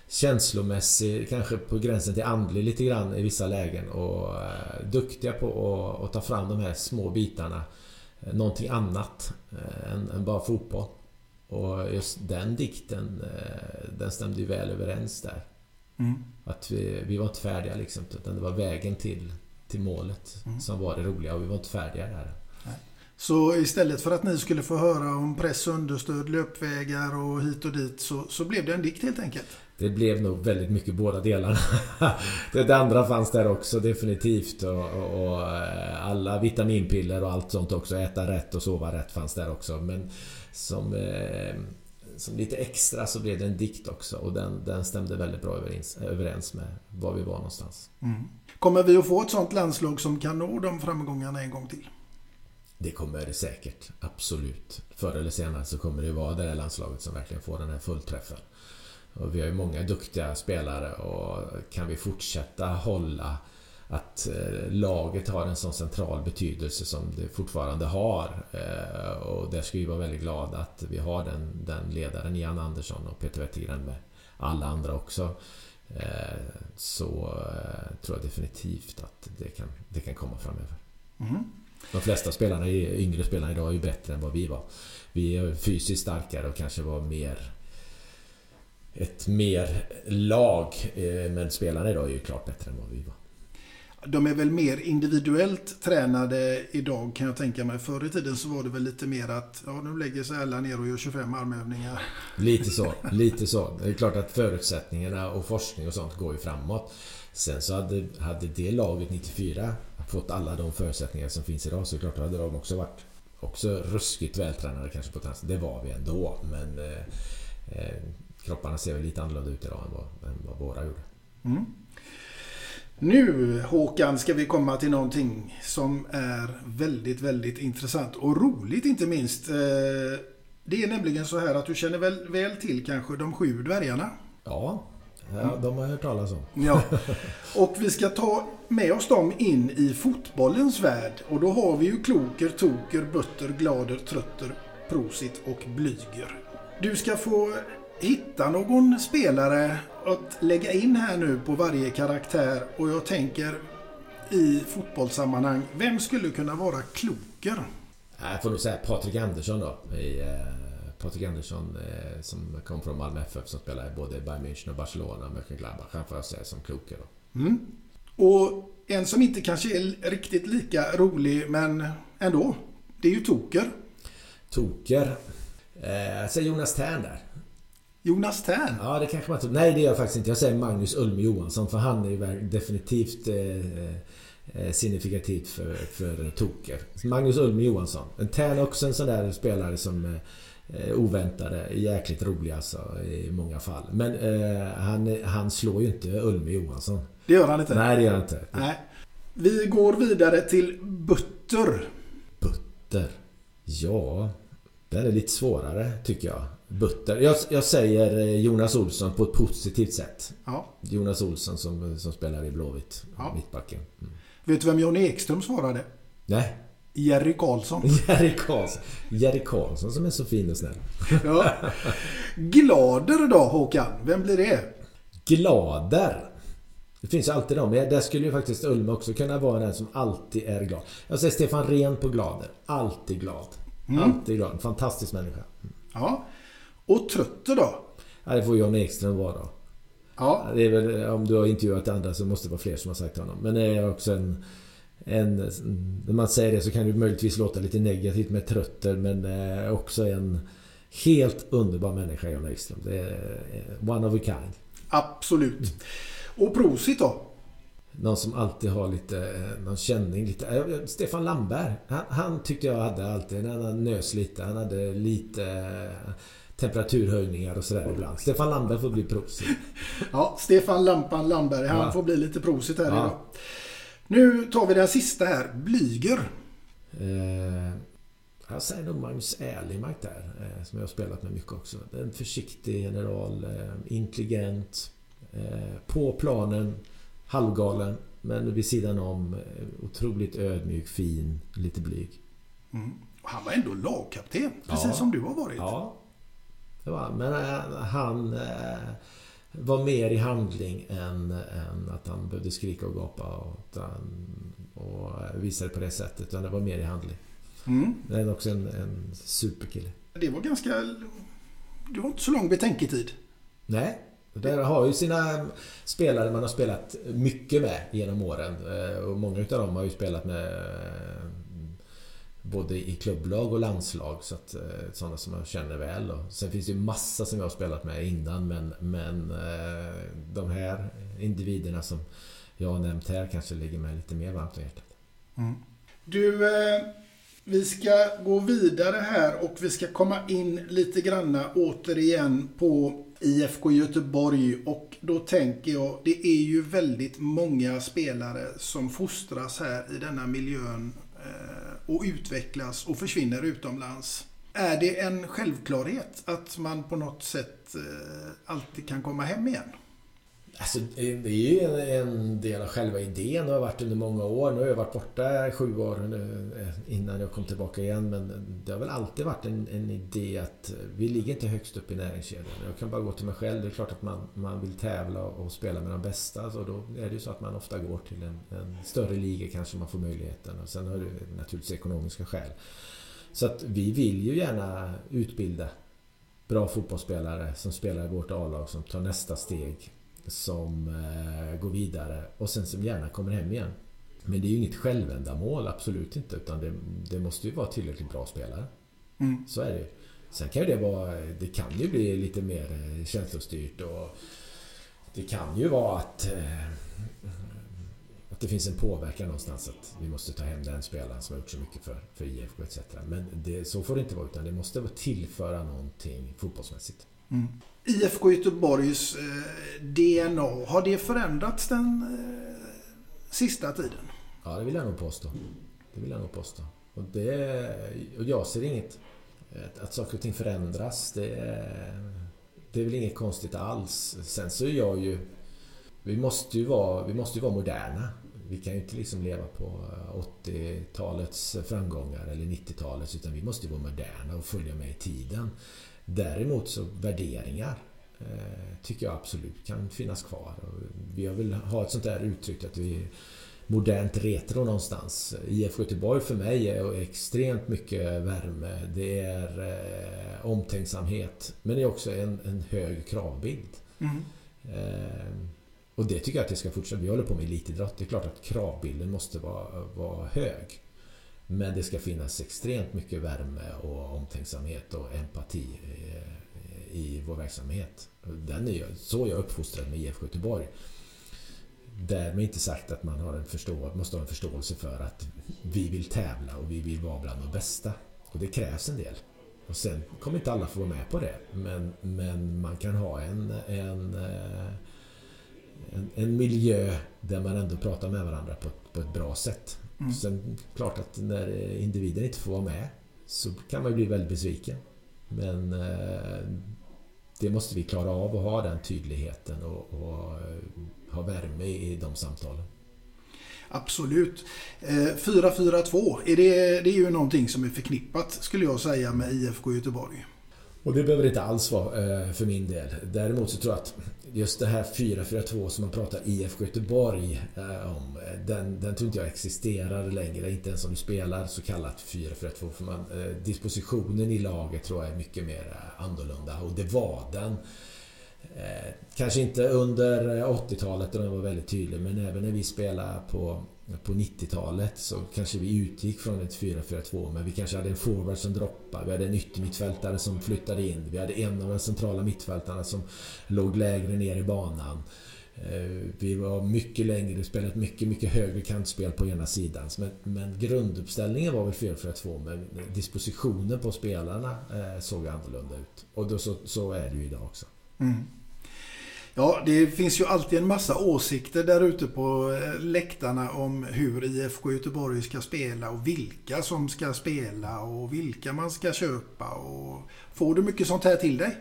känslomässig, kanske på gränsen till andlig lite grann i vissa lägen och duktiga på att ta fram de här små bitarna. Någonting annat än bara fotboll. Och just den dikten, eh, den stämde ju väl överens där. Mm. Att vi, vi var inte färdiga liksom, utan det var vägen till, till målet mm. som var det roliga och vi var inte färdiga där. Så istället för att ni skulle få höra om press, understöd, löpvägar och hit och dit så, så blev det en dikt helt enkelt? Det blev nog väldigt mycket båda delarna. det andra fanns där också definitivt. Och, och, och, eh, alla vitaminpiller och allt sånt också. Äta rätt och sova rätt fanns där också. Men som, eh, som lite extra så blev det en dikt också och den, den stämde väldigt bra överens, överens med var vi var någonstans. Mm. Kommer vi att få ett sånt landslag som kan nå de framgångarna en gång till? Det kommer det säkert, absolut. Förr eller senare så kommer det vara det där landslaget som verkligen får den här fullträffen. Och vi har ju många duktiga spelare och kan vi fortsätta hålla att eh, laget har en sån central betydelse som det fortfarande har. Eh, och där ska vi vara väldigt glada att vi har den, den ledaren Jan Andersson och Peter Wettergren med alla andra också. Eh, så tror jag definitivt att det kan, det kan komma framöver. Mm. De flesta spelarna, yngre spelarna idag är ju bättre än vad vi var. Vi är fysiskt starkare och kanske var mer ett mer lag. Men spelarna idag är ju klart bättre än vad vi var. De är väl mer individuellt tränade idag kan jag tänka mig. Förr i tiden så var det väl lite mer att ja, nu lägger sig alla ner och gör 25 armövningar. Lite så, lite så. Det är klart att förutsättningarna och forskning och sånt går ju framåt. Sen så hade, hade det laget 94 fått alla de förutsättningar som finns idag så klart hade de också varit också ruskigt vältränade kanske på ett Det var vi ändå men eh, eh, kropparna ser väl lite annorlunda ut idag än vad, än vad våra gjorde. Mm. Nu Håkan ska vi komma till någonting som är väldigt, väldigt intressant och roligt inte minst. Eh, det är nämligen så här att du känner väl, väl till kanske de sju dvärgarna? Ja, ja de har jag hört talas om. Ja. Och vi ska ta med oss dem in i fotbollens värld. Och då har vi ju Kloker, Toker, Butter, Glader, Trötter, Prosit och Blyger. Du ska få hitta någon spelare att lägga in här nu på varje karaktär och jag tänker i fotbollssammanhang, vem skulle kunna vara kloker? Jag får nog säga Patrik Andersson då. I, eh, Patrik Andersson eh, som kom från Malmö FF som spelar både Bayern München och Barcelona, Mönchengladbach. Han får jag säga som kloker då. Mm. Och en som inte kanske är riktigt lika rolig men ändå. Det är ju Toker. Toker. Eh, jag säger Jonas Tern där. Jonas Tern? Ja, det kanske man tror. Nej, det gör jag faktiskt inte. Jag säger Magnus Ulm Johansson för han är ju definitivt eh, eh, signifikativt för, för Toker. Magnus Ulm Johansson. En Tern också en sån där spelare som eh, oväntade, jäkligt rolig alltså i många fall. Men eh, han, han slår ju inte Ulm Johansson. Det gör han inte? Nej, det gör han inte. Nej. Vi går vidare till Butter. Butter? Ja, den är lite svårare tycker jag. Butter. Jag, jag, säger eh, Jonas Olsson på ett positivt sätt. Ja. Jonas Olsson som, som spelar i Blåvitt. Ja. Mittbacken. Mm. Vet du vem Johnny Ekström svarade? Nej. Jerry Karlsson. Jerry Karlsson. Jerry Karlsson som är så fin och snäll. ja. Glader då Håkan? Vem blir det? Glader? Det finns ju alltid de. Där skulle ju faktiskt Ulma också kunna vara den som alltid är glad. Jag säger Stefan Rehn på Glader. Alltid glad. Mm. Alltid glad. Fantastisk människa. Ja. Och Trötter då? Ja, det får John Ekström vara. Ja. Det är väl, om du har intervjuat andra så måste det vara fler som har sagt honom. Men det är också en... en när man säger det så kan det möjligtvis låta lite negativt med trötter men också en helt underbar människa Jan Ekström. Det är one of a kind. Absolut. Och prosit då? Någon som alltid har lite, någon känning lite. Stefan Lamberg. Han, han tyckte jag hade alltid, han nös lite. Han hade lite temperaturhöjningar och sådär ibland. Stefan Landberg får bli prosit. Ja, Stefan Lampan Landberg. Han ja. får bli lite prosit här ja. idag. Nu tar vi den sista här. Blyger. Eh, jag säger nog Magnus Erlimark där. Eh, som jag har spelat med mycket också. En försiktig general. Eh, intelligent. Eh, på planen. Halvgalen. Men vid sidan om eh, otroligt ödmjuk, fin, lite blyg. Mm. Han var ändå lagkapten, precis ja. som du har varit. Ja, det var Men äh, han äh, var mer i handling än, än, att han behövde skrika och gapa och, och visa det på det sättet. Utan det var mer i handling. Mm. Är också en, en superkille. Det var ganska... Det var inte så lång betänketid. Nej. Där har ju sina spelare man har spelat mycket med genom åren. Eh, och många utav dem har ju spelat med eh, både i klubblag och landslag. Så att, eh, sådana som jag känner väl. Och sen finns det ju massa som jag har spelat med innan men, men de här individerna som jag har nämnt här kanske ligger mig lite mer varmt om hjärtat. Mm. Du, vi ska gå vidare här och vi ska komma in lite granna återigen på IFK Göteborg och då tänker jag det är ju väldigt många spelare som fostras här i denna miljön eh, och utvecklas och försvinner utomlands. Är det en självklarhet att man på något sätt eh, alltid kan komma hem igen? Alltså, det är ju en, del av själva idén och har varit under många år. Nu har jag varit borta sju år nu, eh, innan jag kom tillbaka igen. Men det har väl alltid varit en, en idé att eh, vi ligger inte högst upp i näringskedjan. Jag kan bara gå till mig själv. Det är klart att man, man vill tävla och spela med de bästa. Så då är det ju så att man ofta går till en, en större liga kanske man får möjligheten. Och sen har det naturligtvis ekonomiska skäl. Så att vi vill ju gärna utbilda bra fotbollsspelare som spelar i vårt A-lag som tar nästa steg som eh, går vidare och sen som gärna kommer hem igen. Men det är ju inget självändamål, absolut inte. Utan det, det måste ju vara tillräckligt bra spelare. Mm. Så är det ju. Sen kan ju det vara... Det kan ju bli lite mer eh, känslostyrt och... Det kan ju vara att... Eh, att det finns en påverkan någonstans att vi måste ta hem den spelaren som har gjort så mycket för, för IFK etc. Men det, så får det inte vara utan det måste tillföra någonting fotbollsmässigt. Mm. IFK Göteborgs eh, DNA, har det förändrats den eh, sista tiden? Ja, det vill jag nog påstå. Det vill jag nog påstå. Och, det, och jag ser inget... Eh, att saker och ting förändras, det, det är väl inget konstigt alls. Sen så är jag ju... Vi måste ju vara, vi måste ju vara moderna. Vi kan ju inte liksom leva på eh, 80-talets framgångar eller 90-talets utan vi måste ju vara moderna och följa med i tiden. Däremot så värderingar eh, tycker jag absolut kan finnas kvar. Vi har väl ha ett sånt där uttryck att vi är modernt retro någonstans. IF Göteborg för mig är extremt mycket värme. Det är eh, omtänksamhet. Men det är också en, en hög kravbild. Mm. Eh, och det tycker jag att det ska fortsätta. Vi håller på med elitidrott. Det är klart att kravbilden måste vara, vara hög. Men det ska finnas extremt mycket värme och omtänksamhet och empati eh, i vår verksamhet. Den är jag, så jag uppfostrad med IFK Göteborg. Därmed inte sagt att man har en förstå, måste ha en förståelse för att vi vill tävla och vi vill vara bland de bästa. Och det krävs en del. Och sen kommer inte alla få vara med på det. Men, men man kan ha en, en, eh, en, en miljö där man ändå pratar med varandra på, på ett bra sätt. Mm. Sen klart att när individen inte får vara med så kan man bli väldigt besviken. Men eh, det måste vi klara av och ha den tydligheten och, och eh, ha värme i de samtalen. Absolut. 4-4-2, eh, är det, det är ju någonting som är förknippat skulle jag säga med IFK Göteborg. Och det behöver det inte alls vara eh, för min del. Däremot så tror jag att just det här 4-4-2 som man pratar IFK Göteborg eh, om. Eh, den, den tror inte jag existerar längre. Inte ens om du spelar så kallat 4-4-2. För man, dispositionen i laget tror jag är mycket mer annorlunda. Och det var den kanske inte under 80-talet då den var väldigt tydlig men även när vi spelade på, på 90-talet så kanske vi utgick från ett 4-4-2 men vi kanske hade en forward som droppade, vi hade en yttermittfältare som flyttade in, vi hade en av de centrala mittfältarna som låg lägre ner i banan. Eh, vi var mycket längre, spelat mycket, mycket högre kantspel på ena sidan. Men, men grunduppställningen var väl 4-4-2 men dispositionen på spelarna eh, såg annorlunda ut. Och då, så, så är det ju idag också. Mm. Ja, det finns ju alltid en massa åsikter där ute på eh, läktarna om hur IFK Göteborg ska spela och vilka som ska spela och vilka man ska köpa. Och får du mycket sånt här till dig?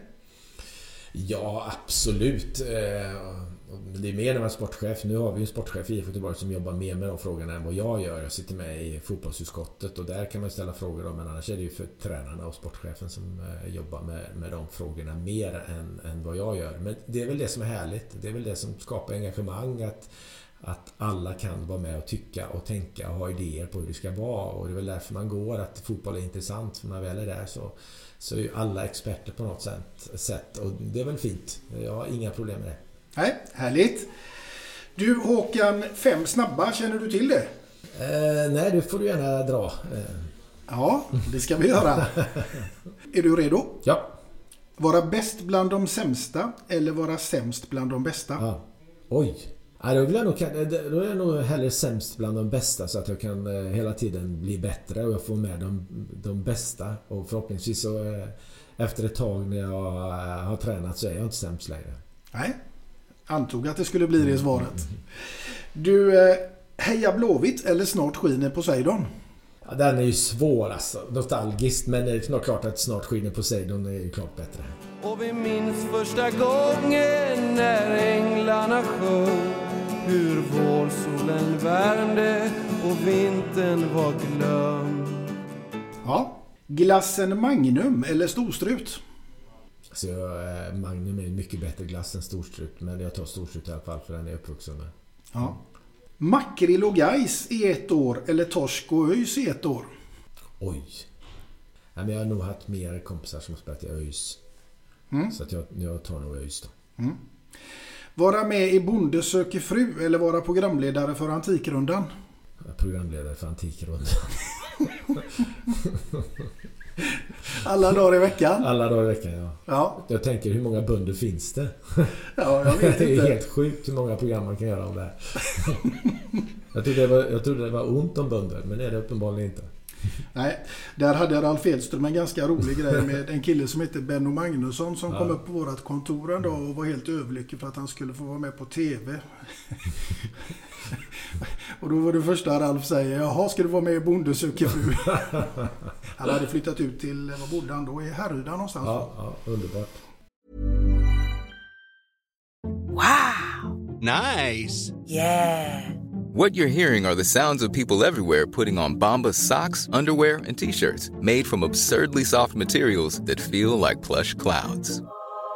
Ja, absolut. Eh, det är mer när man är sportchef. Nu har vi en sportchef i IFK Göteborg som jobbar mer med de frågorna än vad jag gör. Jag sitter med i fotbollsutskottet och där kan man ställa frågor om. Men annars är det ju för tränarna och sportchefen som eh, jobbar med, med de frågorna mer än, än vad jag gör. Men det är väl det som är härligt. Det är väl det som skapar engagemang. Att, att alla kan vara med och tycka och tänka och ha idéer på hur det ska vara. Och det är väl därför man går. Att fotboll är intressant. För när man väl är där så, så är ju alla experter på något sätt. Och det är väl fint. Jag har inga problem med det. Nej, härligt. Du Håkan, fem snabba, känner du till det? Eh, nej, det får du gärna dra. Eh. Ja, det ska vi göra. är du redo? Ja. Vara bäst bland de sämsta eller vara sämst bland de bästa? Ja. Oj. Ja, då, vill jag nog, då är jag nog hellre sämst bland de bästa så att jag kan eh, hela tiden bli bättre och jag får med de, de bästa. Och förhoppningsvis så eh, efter ett tag när jag har tränat så är jag inte sämst längre. Nej, Antog att det skulle bli det svaret. Du, eh, heja Blåvitt eller snart skiner Poseidon? Ja, den är ju svår alltså. Nostalgiskt. Men det är klart att snart skiner Poseidon är ju klart bättre. Och vi minns första gången när änglarna sjöng hur vårsolen värmde och vintern var glömd. Ja. Glassen Magnum eller storstrut? Så eh, Magnum är en mycket bättre glass än storstrut. Men jag tar storstrut i alla fall för den är jag uppvuxen med. Ja. Makrill och gais i ett år eller torsk och ÖIS i ett år? Oj. Ja, men jag har nog haft mer kompisar som har spelat i ÖIS. Mm. Så att jag, jag tar nog ÖIS då. Mm. Vara med i Bonde söker fru eller vara programledare för Antikrundan? Programledare för Antikrundan. Alla dagar i veckan? Alla dagar i veckan, ja. ja. Jag tänker, hur många bönder finns det? Ja, jag vet inte. Det är helt sjukt hur många program man kan göra om det här. Jag trodde det var, jag trodde det var ont om bönder, men det är det uppenbarligen inte. Nej, där hade Ralf Edström en ganska rolig grej med en kille som heter Benno Magnusson som ja. kom upp på vårt kontor en dag och var helt överlycklig för att han skulle få vara med på TV. Och då var det första Ralf säger, jaha ska du vara med i Bonde söker fru? han hade flyttat ut till, var bodde han då? I Härryda någonstans? Ja, ja, underbart. Wow! Nice! Yeah! What you're hearing are the sounds of people everywhere putting on Bombas socks, underwear and t-shirts made from absurdly soft materials that feel like plush clouds.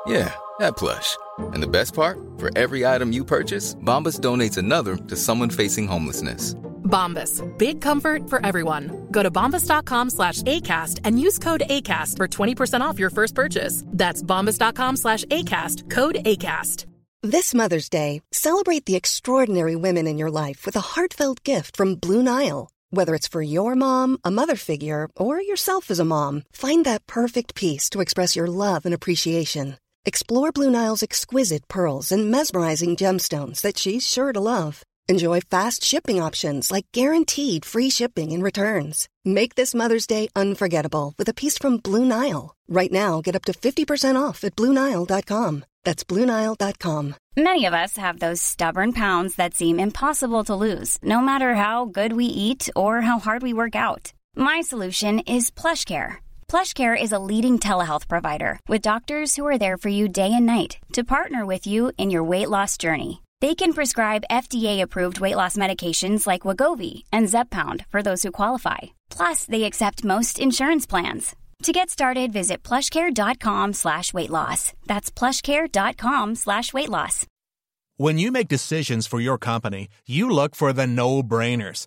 Yeah, that plush. And the best part, for every item you purchase, Bombas donates another to someone facing homelessness. Bombas, big comfort for everyone. Go to bombas.com slash ACAST and use code ACAST for 20% off your first purchase. That's bombas.com slash ACAST, code ACAST. This Mother's Day, celebrate the extraordinary women in your life with a heartfelt gift from Blue Nile. Whether it's for your mom, a mother figure, or yourself as a mom, find that perfect piece to express your love and appreciation. Explore Blue Nile's exquisite pearls and mesmerizing gemstones that she's sure to love. Enjoy fast shipping options like guaranteed free shipping and returns. Make this Mother's Day unforgettable with a piece from Blue Nile. Right now, get up to 50% off at BlueNile.com. That's BlueNile.com. Many of us have those stubborn pounds that seem impossible to lose, no matter how good we eat or how hard we work out. My solution is PlushCare PlushCare is a leading telehealth provider with doctors who are there for you day and night to partner with you in your weight loss journey. They can prescribe FDA-approved weight loss medications like Wagovi and Zepbound for those who qualify. Plus, they accept most insurance plans. To get started, visit plushcare.com slash weight loss. That's plushcare.com slash weight loss. When you make decisions for your company, you look for the no-brainers.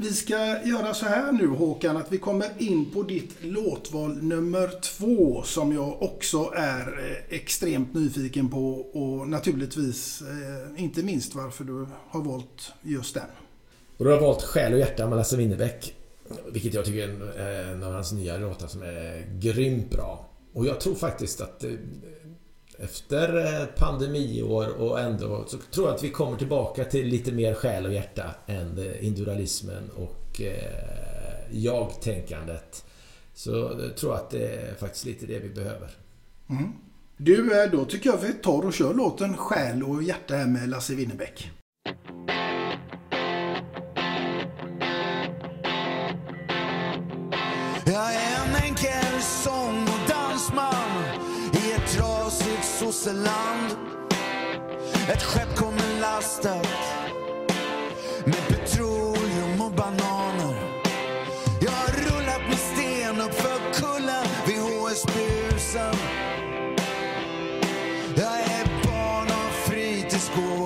Vi ska göra så här nu Håkan, att vi kommer in på ditt låtval nummer två som jag också är eh, extremt nyfiken på och naturligtvis eh, inte minst varför du har valt just den. Och du har valt Själ och hjärta med Lasse Winnerbäck. Vilket jag tycker är eh, en av hans nya låtar som är grymt bra. Och jag tror faktiskt att efter pandemiår och ändå så tror jag att vi kommer tillbaka till lite mer själ och hjärta än individualismen och jag-tänkandet. Så jag tror att det är faktiskt lite det vi behöver. Mm. Du, då tycker jag vi tar och kör låten Själ och hjärta här med Lasse Winnerbäck. Jag är en enkel sång trasigt. Ett skepp kommer lastat med petroleum och bananer. Jag har rullat med sten upp för kullen vid HSB-husen. Jag är barn av fritidsgård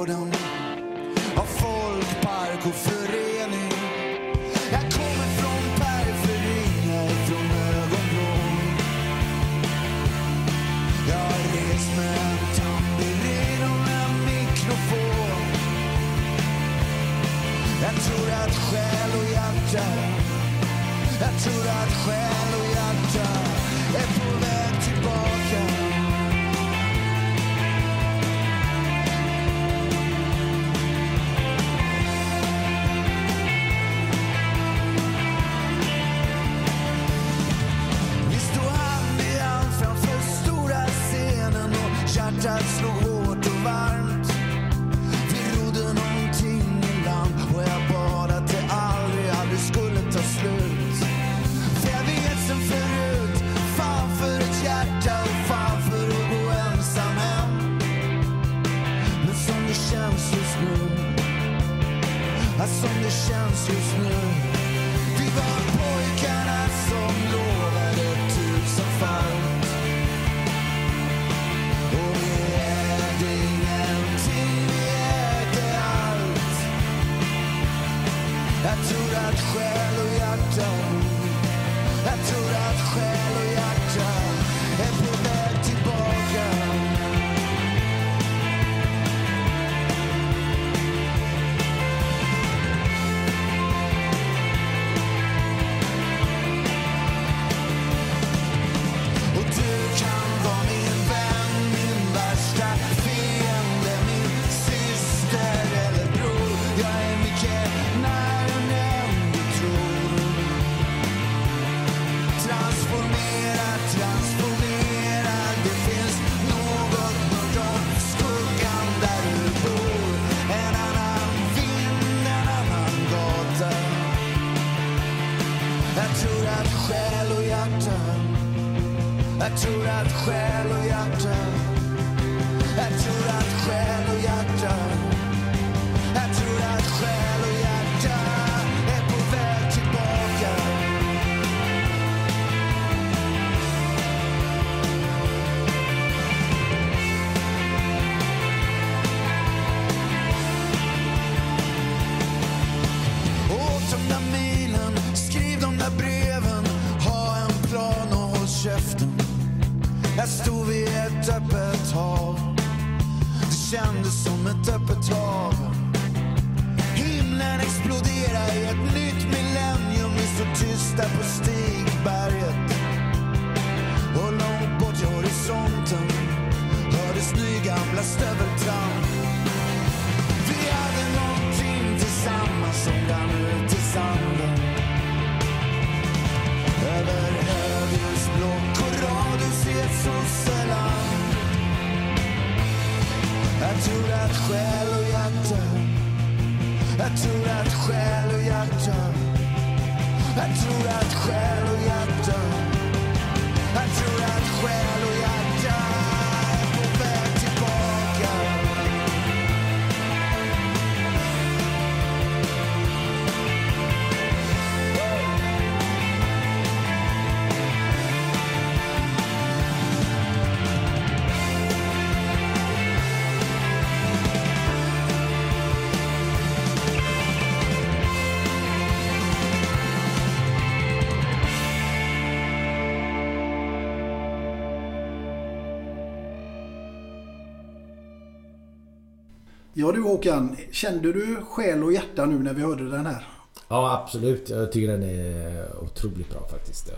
du Håkan, kände du själ och hjärta nu när vi hörde den här? Ja absolut. Jag tycker den är otroligt bra faktiskt.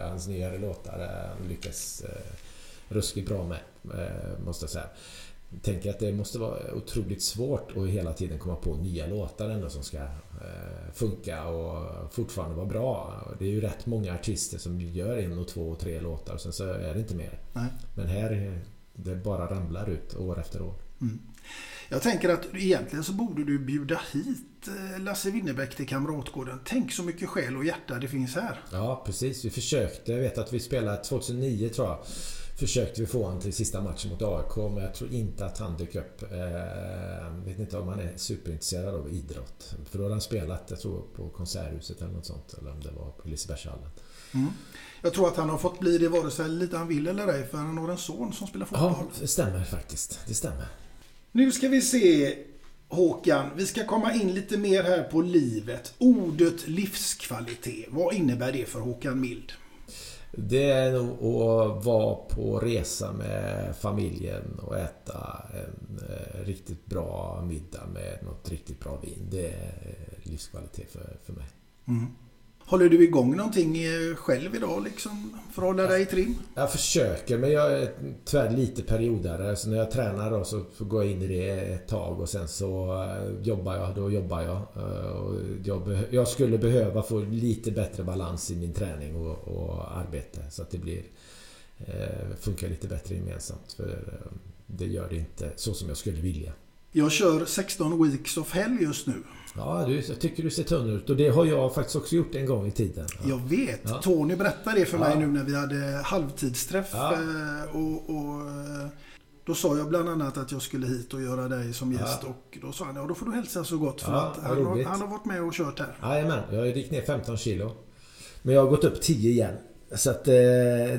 Hans nyare låtar han lyckas eh, ruskigt bra med. Eh, måste jag säga. Tänker att det måste vara otroligt svårt att hela tiden komma på nya låtar ändå som ska eh, funka och fortfarande vara bra. Det är ju rätt många artister som gör en och två och tre låtar och sen så är det inte mer. Nej. Men här, det bara ramlar ut år efter år. Mm. Jag tänker att egentligen så borde du bjuda hit eh, Lasse Winnerbäck till Kamratgården. Tänk så mycket själ och hjärta det finns här. Ja, precis. Vi försökte. Jag vet att vi spelade 2009 tror jag. Försökte vi få honom till sista matchen mot AIK men jag tror inte att han dök upp. Jag eh, vet inte om han är superintresserad av idrott. För då hade han spelat, jag tror på Konserthuset eller något sånt. Eller om det var på Lisebergshallen. Mm. Jag tror att han har fått bli det vare sig lite han vill eller ej för han har en son som spelar fotboll. Ja, det stämmer faktiskt. Det stämmer. Nu ska vi se Håkan, vi ska komma in lite mer här på livet. Ordet livskvalitet, vad innebär det för Håkan Mild? Det är nog att vara på resa med familjen och äta en eh, riktigt bra middag med något riktigt bra vin. Det är livskvalitet för, för mig. Mm. Håller du igång någonting eh, själv idag liksom? För att hålla dig i trim? Jag försöker men jag är tyvärr lite periodare. Så när jag tränar då så går jag in i det ett tag och sen så eh, jobbar jag. Då jobbar jag. Eh, jag skulle behöva få lite bättre balans i min träning och, och arbete. Så att det blir funkar lite bättre gemensamt. För det gör det inte så som jag skulle vilja. Jag kör 16 weeks of hell just nu. Ja, du, jag tycker du ser tunn ut. Och det har jag faktiskt också gjort en gång i tiden. Ja. Jag vet. Ja. Tony berättade det för mig nu när vi hade halvtidsträff. Eh, och, och, eh, då sa jag bland annat att jag skulle hit och göra dig som gäst. Och då sa han, ja då får du hälsa så gott. För att han har, han, har, varit med och kört här. Jajamän, jag gick ner 15 kilo. Men jag har gått upp 10 igen. Så att, eh,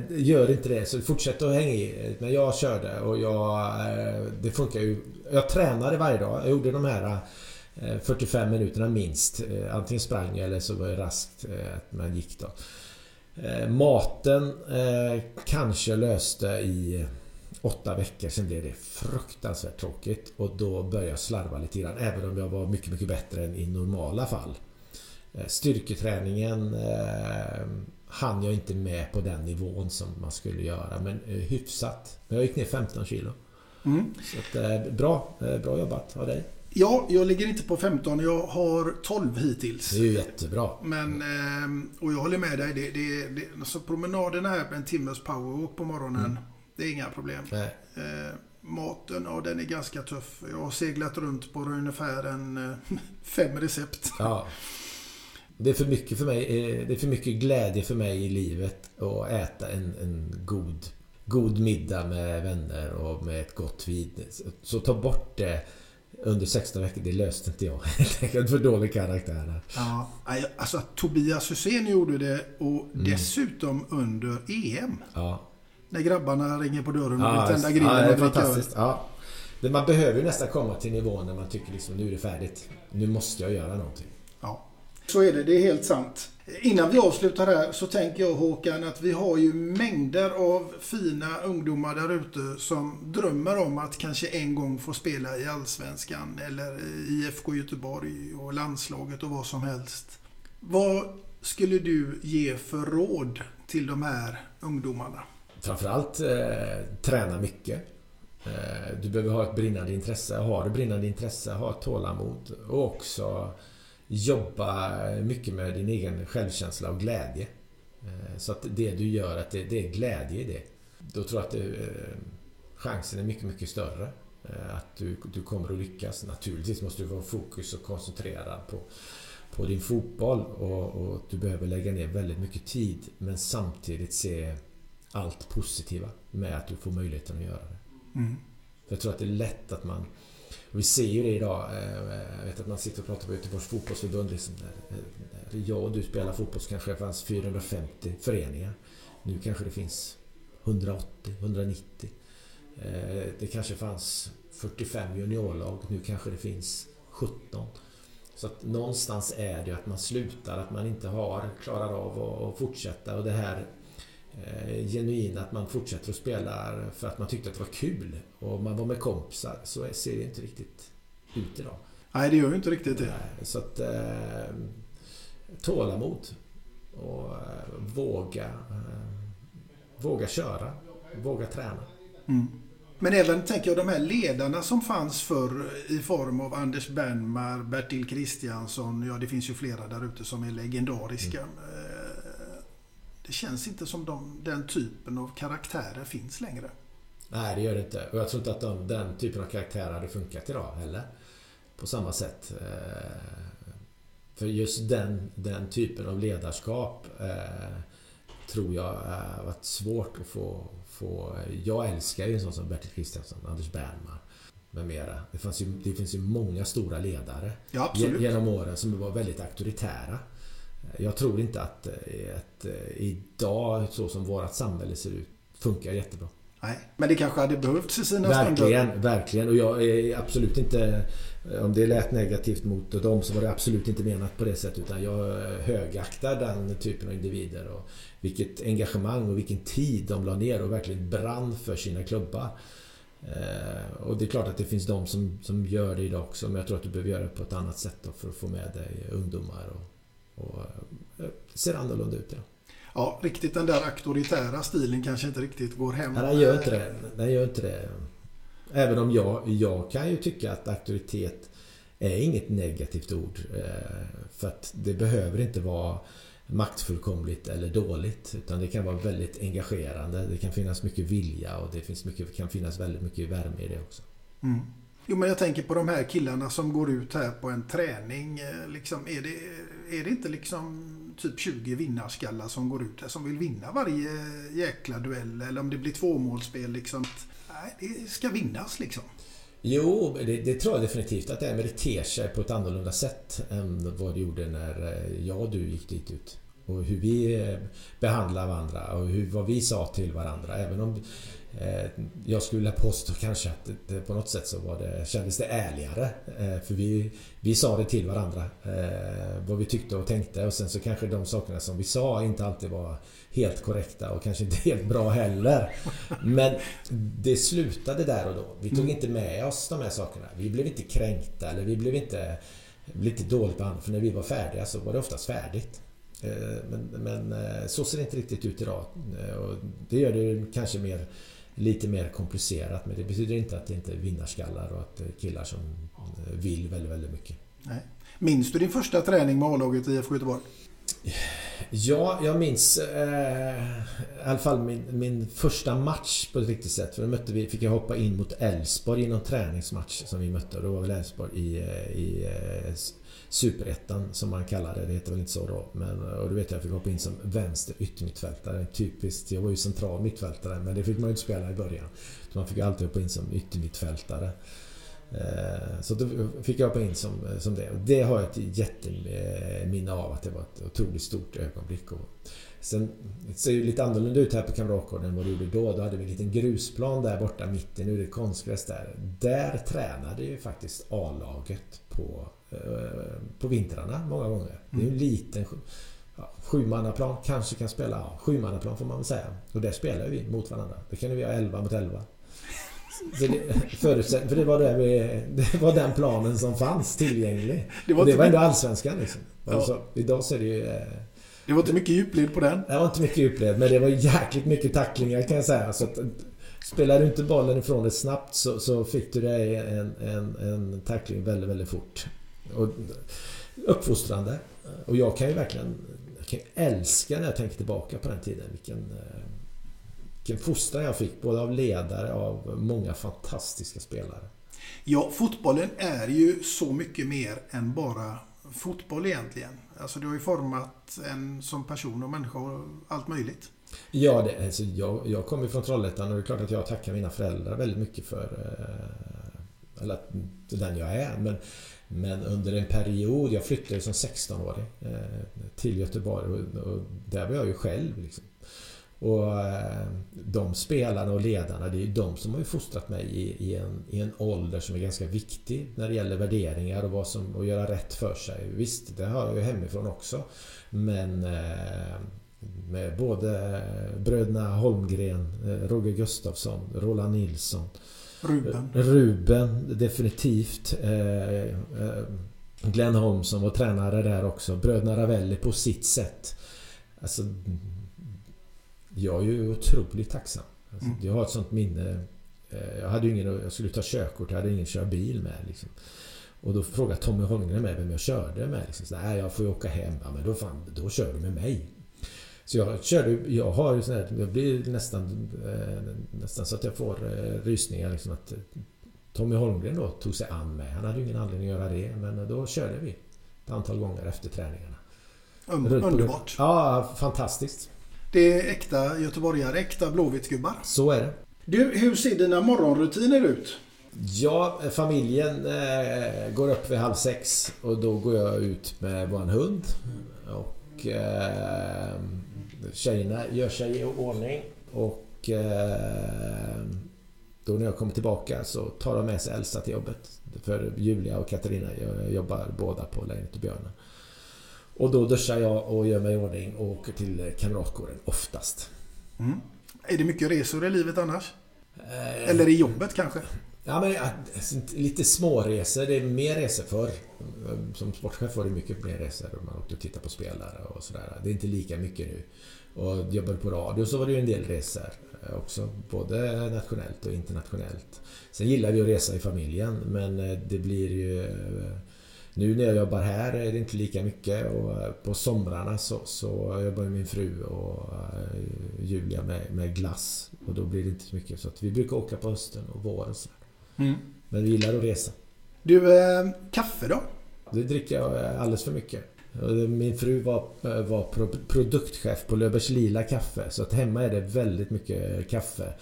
gör inte det. Så fortsätt att hänga i. Men jag körde och jag... Eh, det funkar ju. Jag tränade varje dag. Jag gjorde de här 45 eh, minuterna minst. Eh, antingen sprang jag eller så var det raskt eh, att man gick då. Maten kanske löste i åtta veckor. Sen blev det fruktansvärt tråkigt och då började jag slarva lite grann. Även om jag var mycket, mycket bättre än i normala fall. Styrketräningen eh, hann jag inte med på den nivån som man skulle göra. Men eh, hyfsat. Men jag gick ner 15 kilo. Mm. Så att, eh, bra, bra jobbat av dig. Ja, jag ligger inte på 15. Jag har 12 hittills. Det är ju jättebra. Men, ehm, och jag håller med dig. Det, det, det, alltså promenaden här med en timmes powerwalk på morgonen. Mm. Det är inga problem. Nej. Eh, maten, ja den är ganska tuff. Jag har seglat runt på ungefär en eh, fem recept. Ja. Det är för mycket för mig. Eh, det är för mycket glädje för mig i livet att äta en, en god, god middag med vänner och med ett gott vin. Så ta bort det under 16 veckor, det löste inte jag. Helt enkelt för dålig karaktär. Ja, alltså Tobias Hysén gjorde det och mm. dessutom under EM. Ja. När grabbarna ringer på dörren och ja, vill tända grillen ja, är fantastiskt. Ja. Man behöver ju nästan komma till nivån när man tycker liksom nu är det färdigt. Nu måste jag göra någonting. Ja, så är det. Det är helt sant. Innan vi avslutar här så tänker jag Håkan att vi har ju mängder av fina ungdomar där ute som drömmer om att kanske en gång få spela i Allsvenskan eller i IFK Göteborg och landslaget och vad som helst. Vad skulle du ge för råd till de här ungdomarna? Framförallt eh, träna mycket. Eh, du behöver ha ett brinnande intresse. Har du brinnande intresse, ha tålamod och också jobba mycket med din egen självkänsla och glädje. Eh, så att det du gör, att det, det är glädje i det. Då tror jag att det, eh, chansen är mycket, mycket större. Eh, att du, du kommer att lyckas. Naturligtvis måste du vara fokus och koncentrerad på, på din fotboll och, och, du behöver lägga ner väldigt mycket tid men samtidigt se allt positiva med att du får möjligheten att göra det. Mm. För jag tror att det är lätt att man och vi ser ju det idag. Eh, jag vet att man sitter och pratar på Göteborgs fotbollsförbund. Liksom där, där jag och du spelar fotboll så kanske det fanns 450 föreningar. Nu kanske det finns 180, 190. Eh, det kanske fanns 45 juniorlag. Nu kanske det finns 17. Så att någonstans är det ju att man slutar, att man inte har, klarar av att fortsätta. Och det här eh, genuina att man fortsätter att spela för att man tyckte att det var kul och man var med kompisar så ser det inte riktigt ut idag. Nej, det gör ju inte riktigt det. Så att... Eh, tålamod. Och eh, våga... Eh, våga köra. Våga träna. Mm. Men även tänker jag de här ledarna som fanns förr i form av Anders Bernmar, Bertil Kristiansson, ja det finns ju flera där ute som är legendariska. Mm. Det känns inte som de, den typen av karaktärer finns längre. Nej, det gör det inte. Och jag tror inte att de, den typen av karaktärer hade funkat idag heller. På samma sätt. Eh, för just den, den typen av ledarskap eh, tror jag har varit svårt att få, få... Jag älskar ju en sån som Bertil Kristiansson, Anders Bernmar med mera. Det, fanns ju, det finns ju många stora ledare ja, genom åren som var väldigt auktoritära. Jag tror inte att, att idag, så som vårt samhälle ser ut, funkar jättebra. Nej, men det kanske hade behövts i sina Verkligen, stunder. verkligen. Och jag är absolut inte... Om det lät negativt mot dem så var det absolut inte menat på det sättet. Utan jag högaktar den typen av individer. Och vilket engagemang och vilken tid de la ner och verkligen brann för sina klubbar. Eh, och det är klart att det finns de som, som gör det idag också. Men jag tror att du behöver göra det på ett annat sätt för att få med dig ungdomar. Och, och eh, ser annorlunda ut. Ja ja, riktigt den där auktoritära stilen kanske inte riktigt går hem. Nej, den gör inte det. Den gör inte det. Även om jag, jag kan ju tycka att auktoritet är inget negativt ord. Eh, för att det behöver inte vara maktfullkomligt eller dåligt. Utan det kan vara väldigt engagerande. Det kan finnas mycket vilja och det finns mycket, kan finnas väldigt mycket värme i det också. Mm. Jo men jag tänker på de här killarna som går ut här på en träning. Eh, liksom, är, det, är det inte liksom typ 20 vinnarskallar som går ut här som vill vinna varje jäkla duell. Eller om det blir tvåmålsspel liksom. Nej, det ska vinnas liksom. Jo, det, det, tror jag definitivt att det är. Men det ter sig på ett annorlunda sätt än vad det gjorde när eh, jag och du gick dit ut. Och hur vi eh, behandlar varandra och hur, vad vi sa till varandra. Även om Eh, jag skulle påstå kanske att det, på något sätt så var det, kändes det ärligare. Eh, för vi, vi sa det till varandra. Eh, vad vi tyckte och tänkte och sen så kanske de sakerna som vi sa inte alltid var helt korrekta och kanske inte helt bra heller. Men det slutade där och då. Vi tog mm. inte med oss de här sakerna. Vi blev inte kränkta eller vi blev inte lite dåligt behandlade. För när vi var färdiga så var det oftast färdigt. Men, men så ser det inte riktigt ut idag. Och det gör det kanske mer lite mer komplicerat. Men det betyder inte att det inte är vinnarskallar och att det är killar som eh, vill väldigt, väldigt mycket. Nej. Minns du din första träning med A-laget i IFK Göteborg? Ja, jag minns eh, i alla fall min, min första match på ett riktigt sätt. För då mötte vi, fick jag hoppa in mot Elfsborg i någon träningsmatch som vi mötte. Och då var väl Elfsborg i, eh, i, eh, Superettan som man kallar det. Det heter väl inte så då. Men, och du vet jag fick hoppa in som vänster yttermittfältare. Typiskt. Jag var ju central mittfältare men det fick man ju inte spela i början. Så man fick alltid hoppa in som yttermittfältare. Eh, så då fick jag hoppa in som, som det. Och det har jag ett jätteminne av att det var ett otroligt stort ögonblick. Och sen det ser ju lite annorlunda ut här på Kamratgården än vad det gjorde då. Då hade vi en liten grusplan där borta mitten. Nu är det konstgräs där. Där tränade ju faktiskt A-laget på på vintrarna många gånger. Det är en mm. liten ja, sjumannaplan. Kanske kan spela ja, sjumannaplan får man väl säga. Och där spelar vi mot varandra. Det kan vi göra 11 mot 11. För det, för det var, det, vi, det var den planen som fanns tillgänglig. Det var, och det var ändå allsvenskan liksom. Ja. Alltså, idag så är det ju... Eh, det var inte mycket djupled på den. Det var inte mycket djupled, men det var jäkligt mycket tacklingar kan jag säga. Så att, spelar du inte bollen ifrån dig snabbt så, så fick du dig en, en, en tackling väldigt, väldigt fort. Och uppfostrande. Och jag kan ju verkligen jag kan älska när jag tänker tillbaka på den tiden. Vilken, eh, vilken fostran jag fick både av ledare och av många fantastiska spelare. Ja, fotbollen är ju så mycket mer än bara fotboll egentligen. Alltså du har ju format en som person och människa och allt möjligt. Ja, det, alltså jag, jag kommer från Trollhättan och det är klart att jag tackar mina föräldrar väldigt mycket för eh, eller den jag är. Men men under en period, jag flyttade som 16-åring eh, till Göteborg och, och, där var jag ju själv. Liksom. Och eh, de spelarna och ledarna, det är ju de som har ju fostrat mig i, i, en, i en ålder som är ganska viktig när det gäller värderingar och vad som, att göra rätt för sig. Visst, det har jag ju hemifrån också. Men eh, med både bröderna Holmgren, Roger Gustafsson, Roland Nilsson Ruben. Ruben, definitivt. Glenn Holmsson var tränare där också. Bröderna Ravelli på sitt sätt. Alltså, jag är ju otroligt tacksam. Alltså, mm. Jag har ett sånt minne. Jag hade ingen, jag skulle ta körkort, jag hade ingen att köra bil med. Liksom. Och då frågade Tommy Holmgren med vem jag körde med. Liksom. Så, Nej, jag får ju åka hem. Ja, men då, fan, då kör du med mig. Så jag körde, jag har ju sån här, jag blir nästan, eh, nästan så att jag får eh, rysningar liksom att eh, Tommy Holmgren då tog sig an mig. Han hade ju ingen anledning att göra det, men då körde vi ett antal gånger efter träningarna. underbart! Ja, fantastiskt! Det är äkta göteborgare, äkta blåvittsgubbar. Så är det. Du, hur ser dina morgonrutiner ut? Ja, familjen eh, går upp vid halv sex och då går jag ut med vår hund. Och eh, tjejerna gör sig i ordning. Och eh, då när jag kommer tillbaka så tar de med sig Elsa till jobbet. För Julia och Katarina jag jobbar båda på lägenhet Björnen. Och då duschar jag och gör mig i ordning och åker till Kamratkåren oftast. Mm. Är det mycket resor i livet annars? Eh, Eller i jobbet kanske? Ja, men lite småresor. Det är mer resor för Som sportchef var det mycket mer resor. Man åkte och tittade på spelare och sådär. Det är inte lika mycket nu. Och jobbade på radio så var det ju en del resor också. Både nationellt och internationellt. Sen gillar vi att resa i familjen men eh, det blir ju... Eh, nu när jag jobbar här är det inte lika mycket och eh, på somrarna så, så jobbar min fru och Julia med, med glass och då blir det inte så mycket. Så vi brukar åka på hösten och våren. Mm. Men vi gillar att resa. Du, eh, kaffe då? Det dricker jag alldeles för mycket. Min fru var, var produktchef på Löfbergs Lila Kaffe så att hemma är det väldigt mycket kaffe.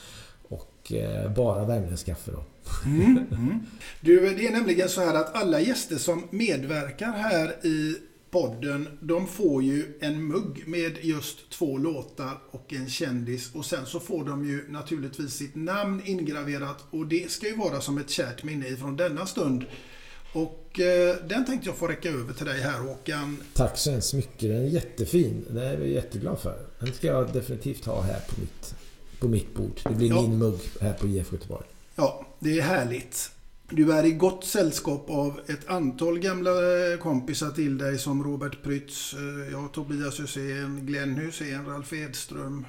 Och eh, bara värmländskt då. Mm, mm. Du, det är nämligen så här att alla gäster som medverkar här i podden, de får ju en mugg med just två låtar och en kändis. Och sen så får de ju naturligtvis sitt namn ingraverat och det ska ju vara som ett kärt minne ifrån denna stund. Och eh, den tänkte jag få räcka över till dig här Håkan. Tack så hemskt mycket. Den är jättefin. Den är jag jätteglad för. Den ska jag definitivt ha här på mitt, på mitt bord. Det blir ja. min mugg här på IF Göteborg. Ja, det är härligt. Du är i gott sällskap av ett antal gamla kompisar till dig som Robert Prytz, eh, ja, Tobias Hysén, Glenn Hysén, Ralf Edström.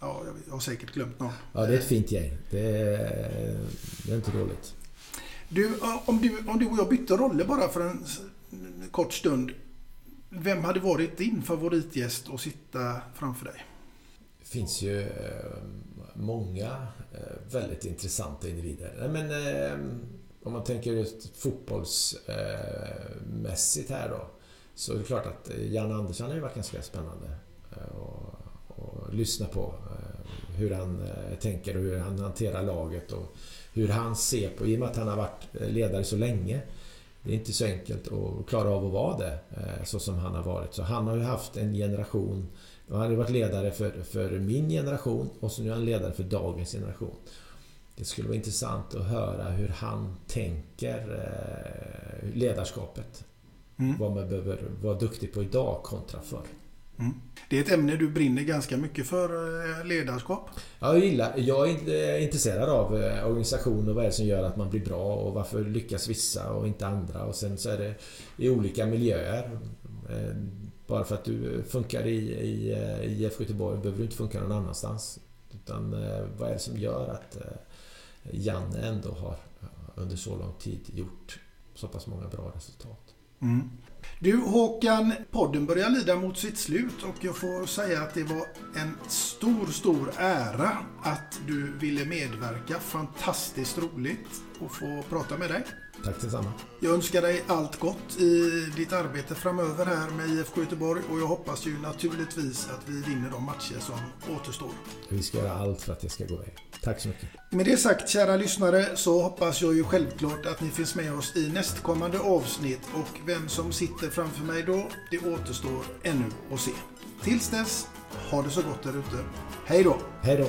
Ja, jag har säkert glömt någon. Ja, det är ett fint gäng. Det är, det är inte dåligt. Du, om du, om du och jag bytte roller bara för en kort stund. Vem hade varit din favoritgäst att sitta framför dig? Det finns ju eh, många eh, väldigt intressanta individer. Men eh, om man tänker just fotbollsmässigt här då. Så är det klart att Jan Andersson har ju varit ganska spännande att lyssna på. Hur han tänker och hur han hanterar laget. Och hur han ser på, i och med att han har varit eh, ledare så länge. Det är inte så enkelt att klara av att vara det eh, så som han har varit. Så han har ju haft en generation. Han har varit ledare för, för min generation och så nu är han ledare för dagens generation. Det skulle vara intressant att höra hur han tänker eh, ledarskapet. Mm. Vad man behöver vara duktig på idag kontra förr. Mm. Det är ett ämne du brinner ganska mycket för, eh, ledarskap. Ja, jag gillar. Jag är intresserad av eh, organisation och vad är det som gör att man blir bra och varför lyckas vissa och inte andra. Och sen så är det i olika miljöer. Eh, bara för att du funkar i, i, i IF Göteborg behöver du inte funka någon annanstans. Utan vad är det som gör att Janne ändå har under så lång tid gjort så pass många bra resultat. Mm. Du Håkan, podden börjar lida mot sitt slut och jag får säga att det var en stor, stor ära att du ville medverka. Fantastiskt roligt att få prata med dig. Tack detsamma. Jag önskar dig allt gott i ditt arbete framöver här med IFK Göteborg och jag hoppas ju naturligtvis att vi vinner de matcher som återstår. Vi ska göra allt för att det ska gå väg. Tack så mycket. Med det sagt kära lyssnare så hoppas jag ju självklart att ni finns med oss i nästkommande avsnitt och vem som sitter framför mig då, det återstår ännu att se. Tills dess, ha det så gott där ute. Hej då! Hej då!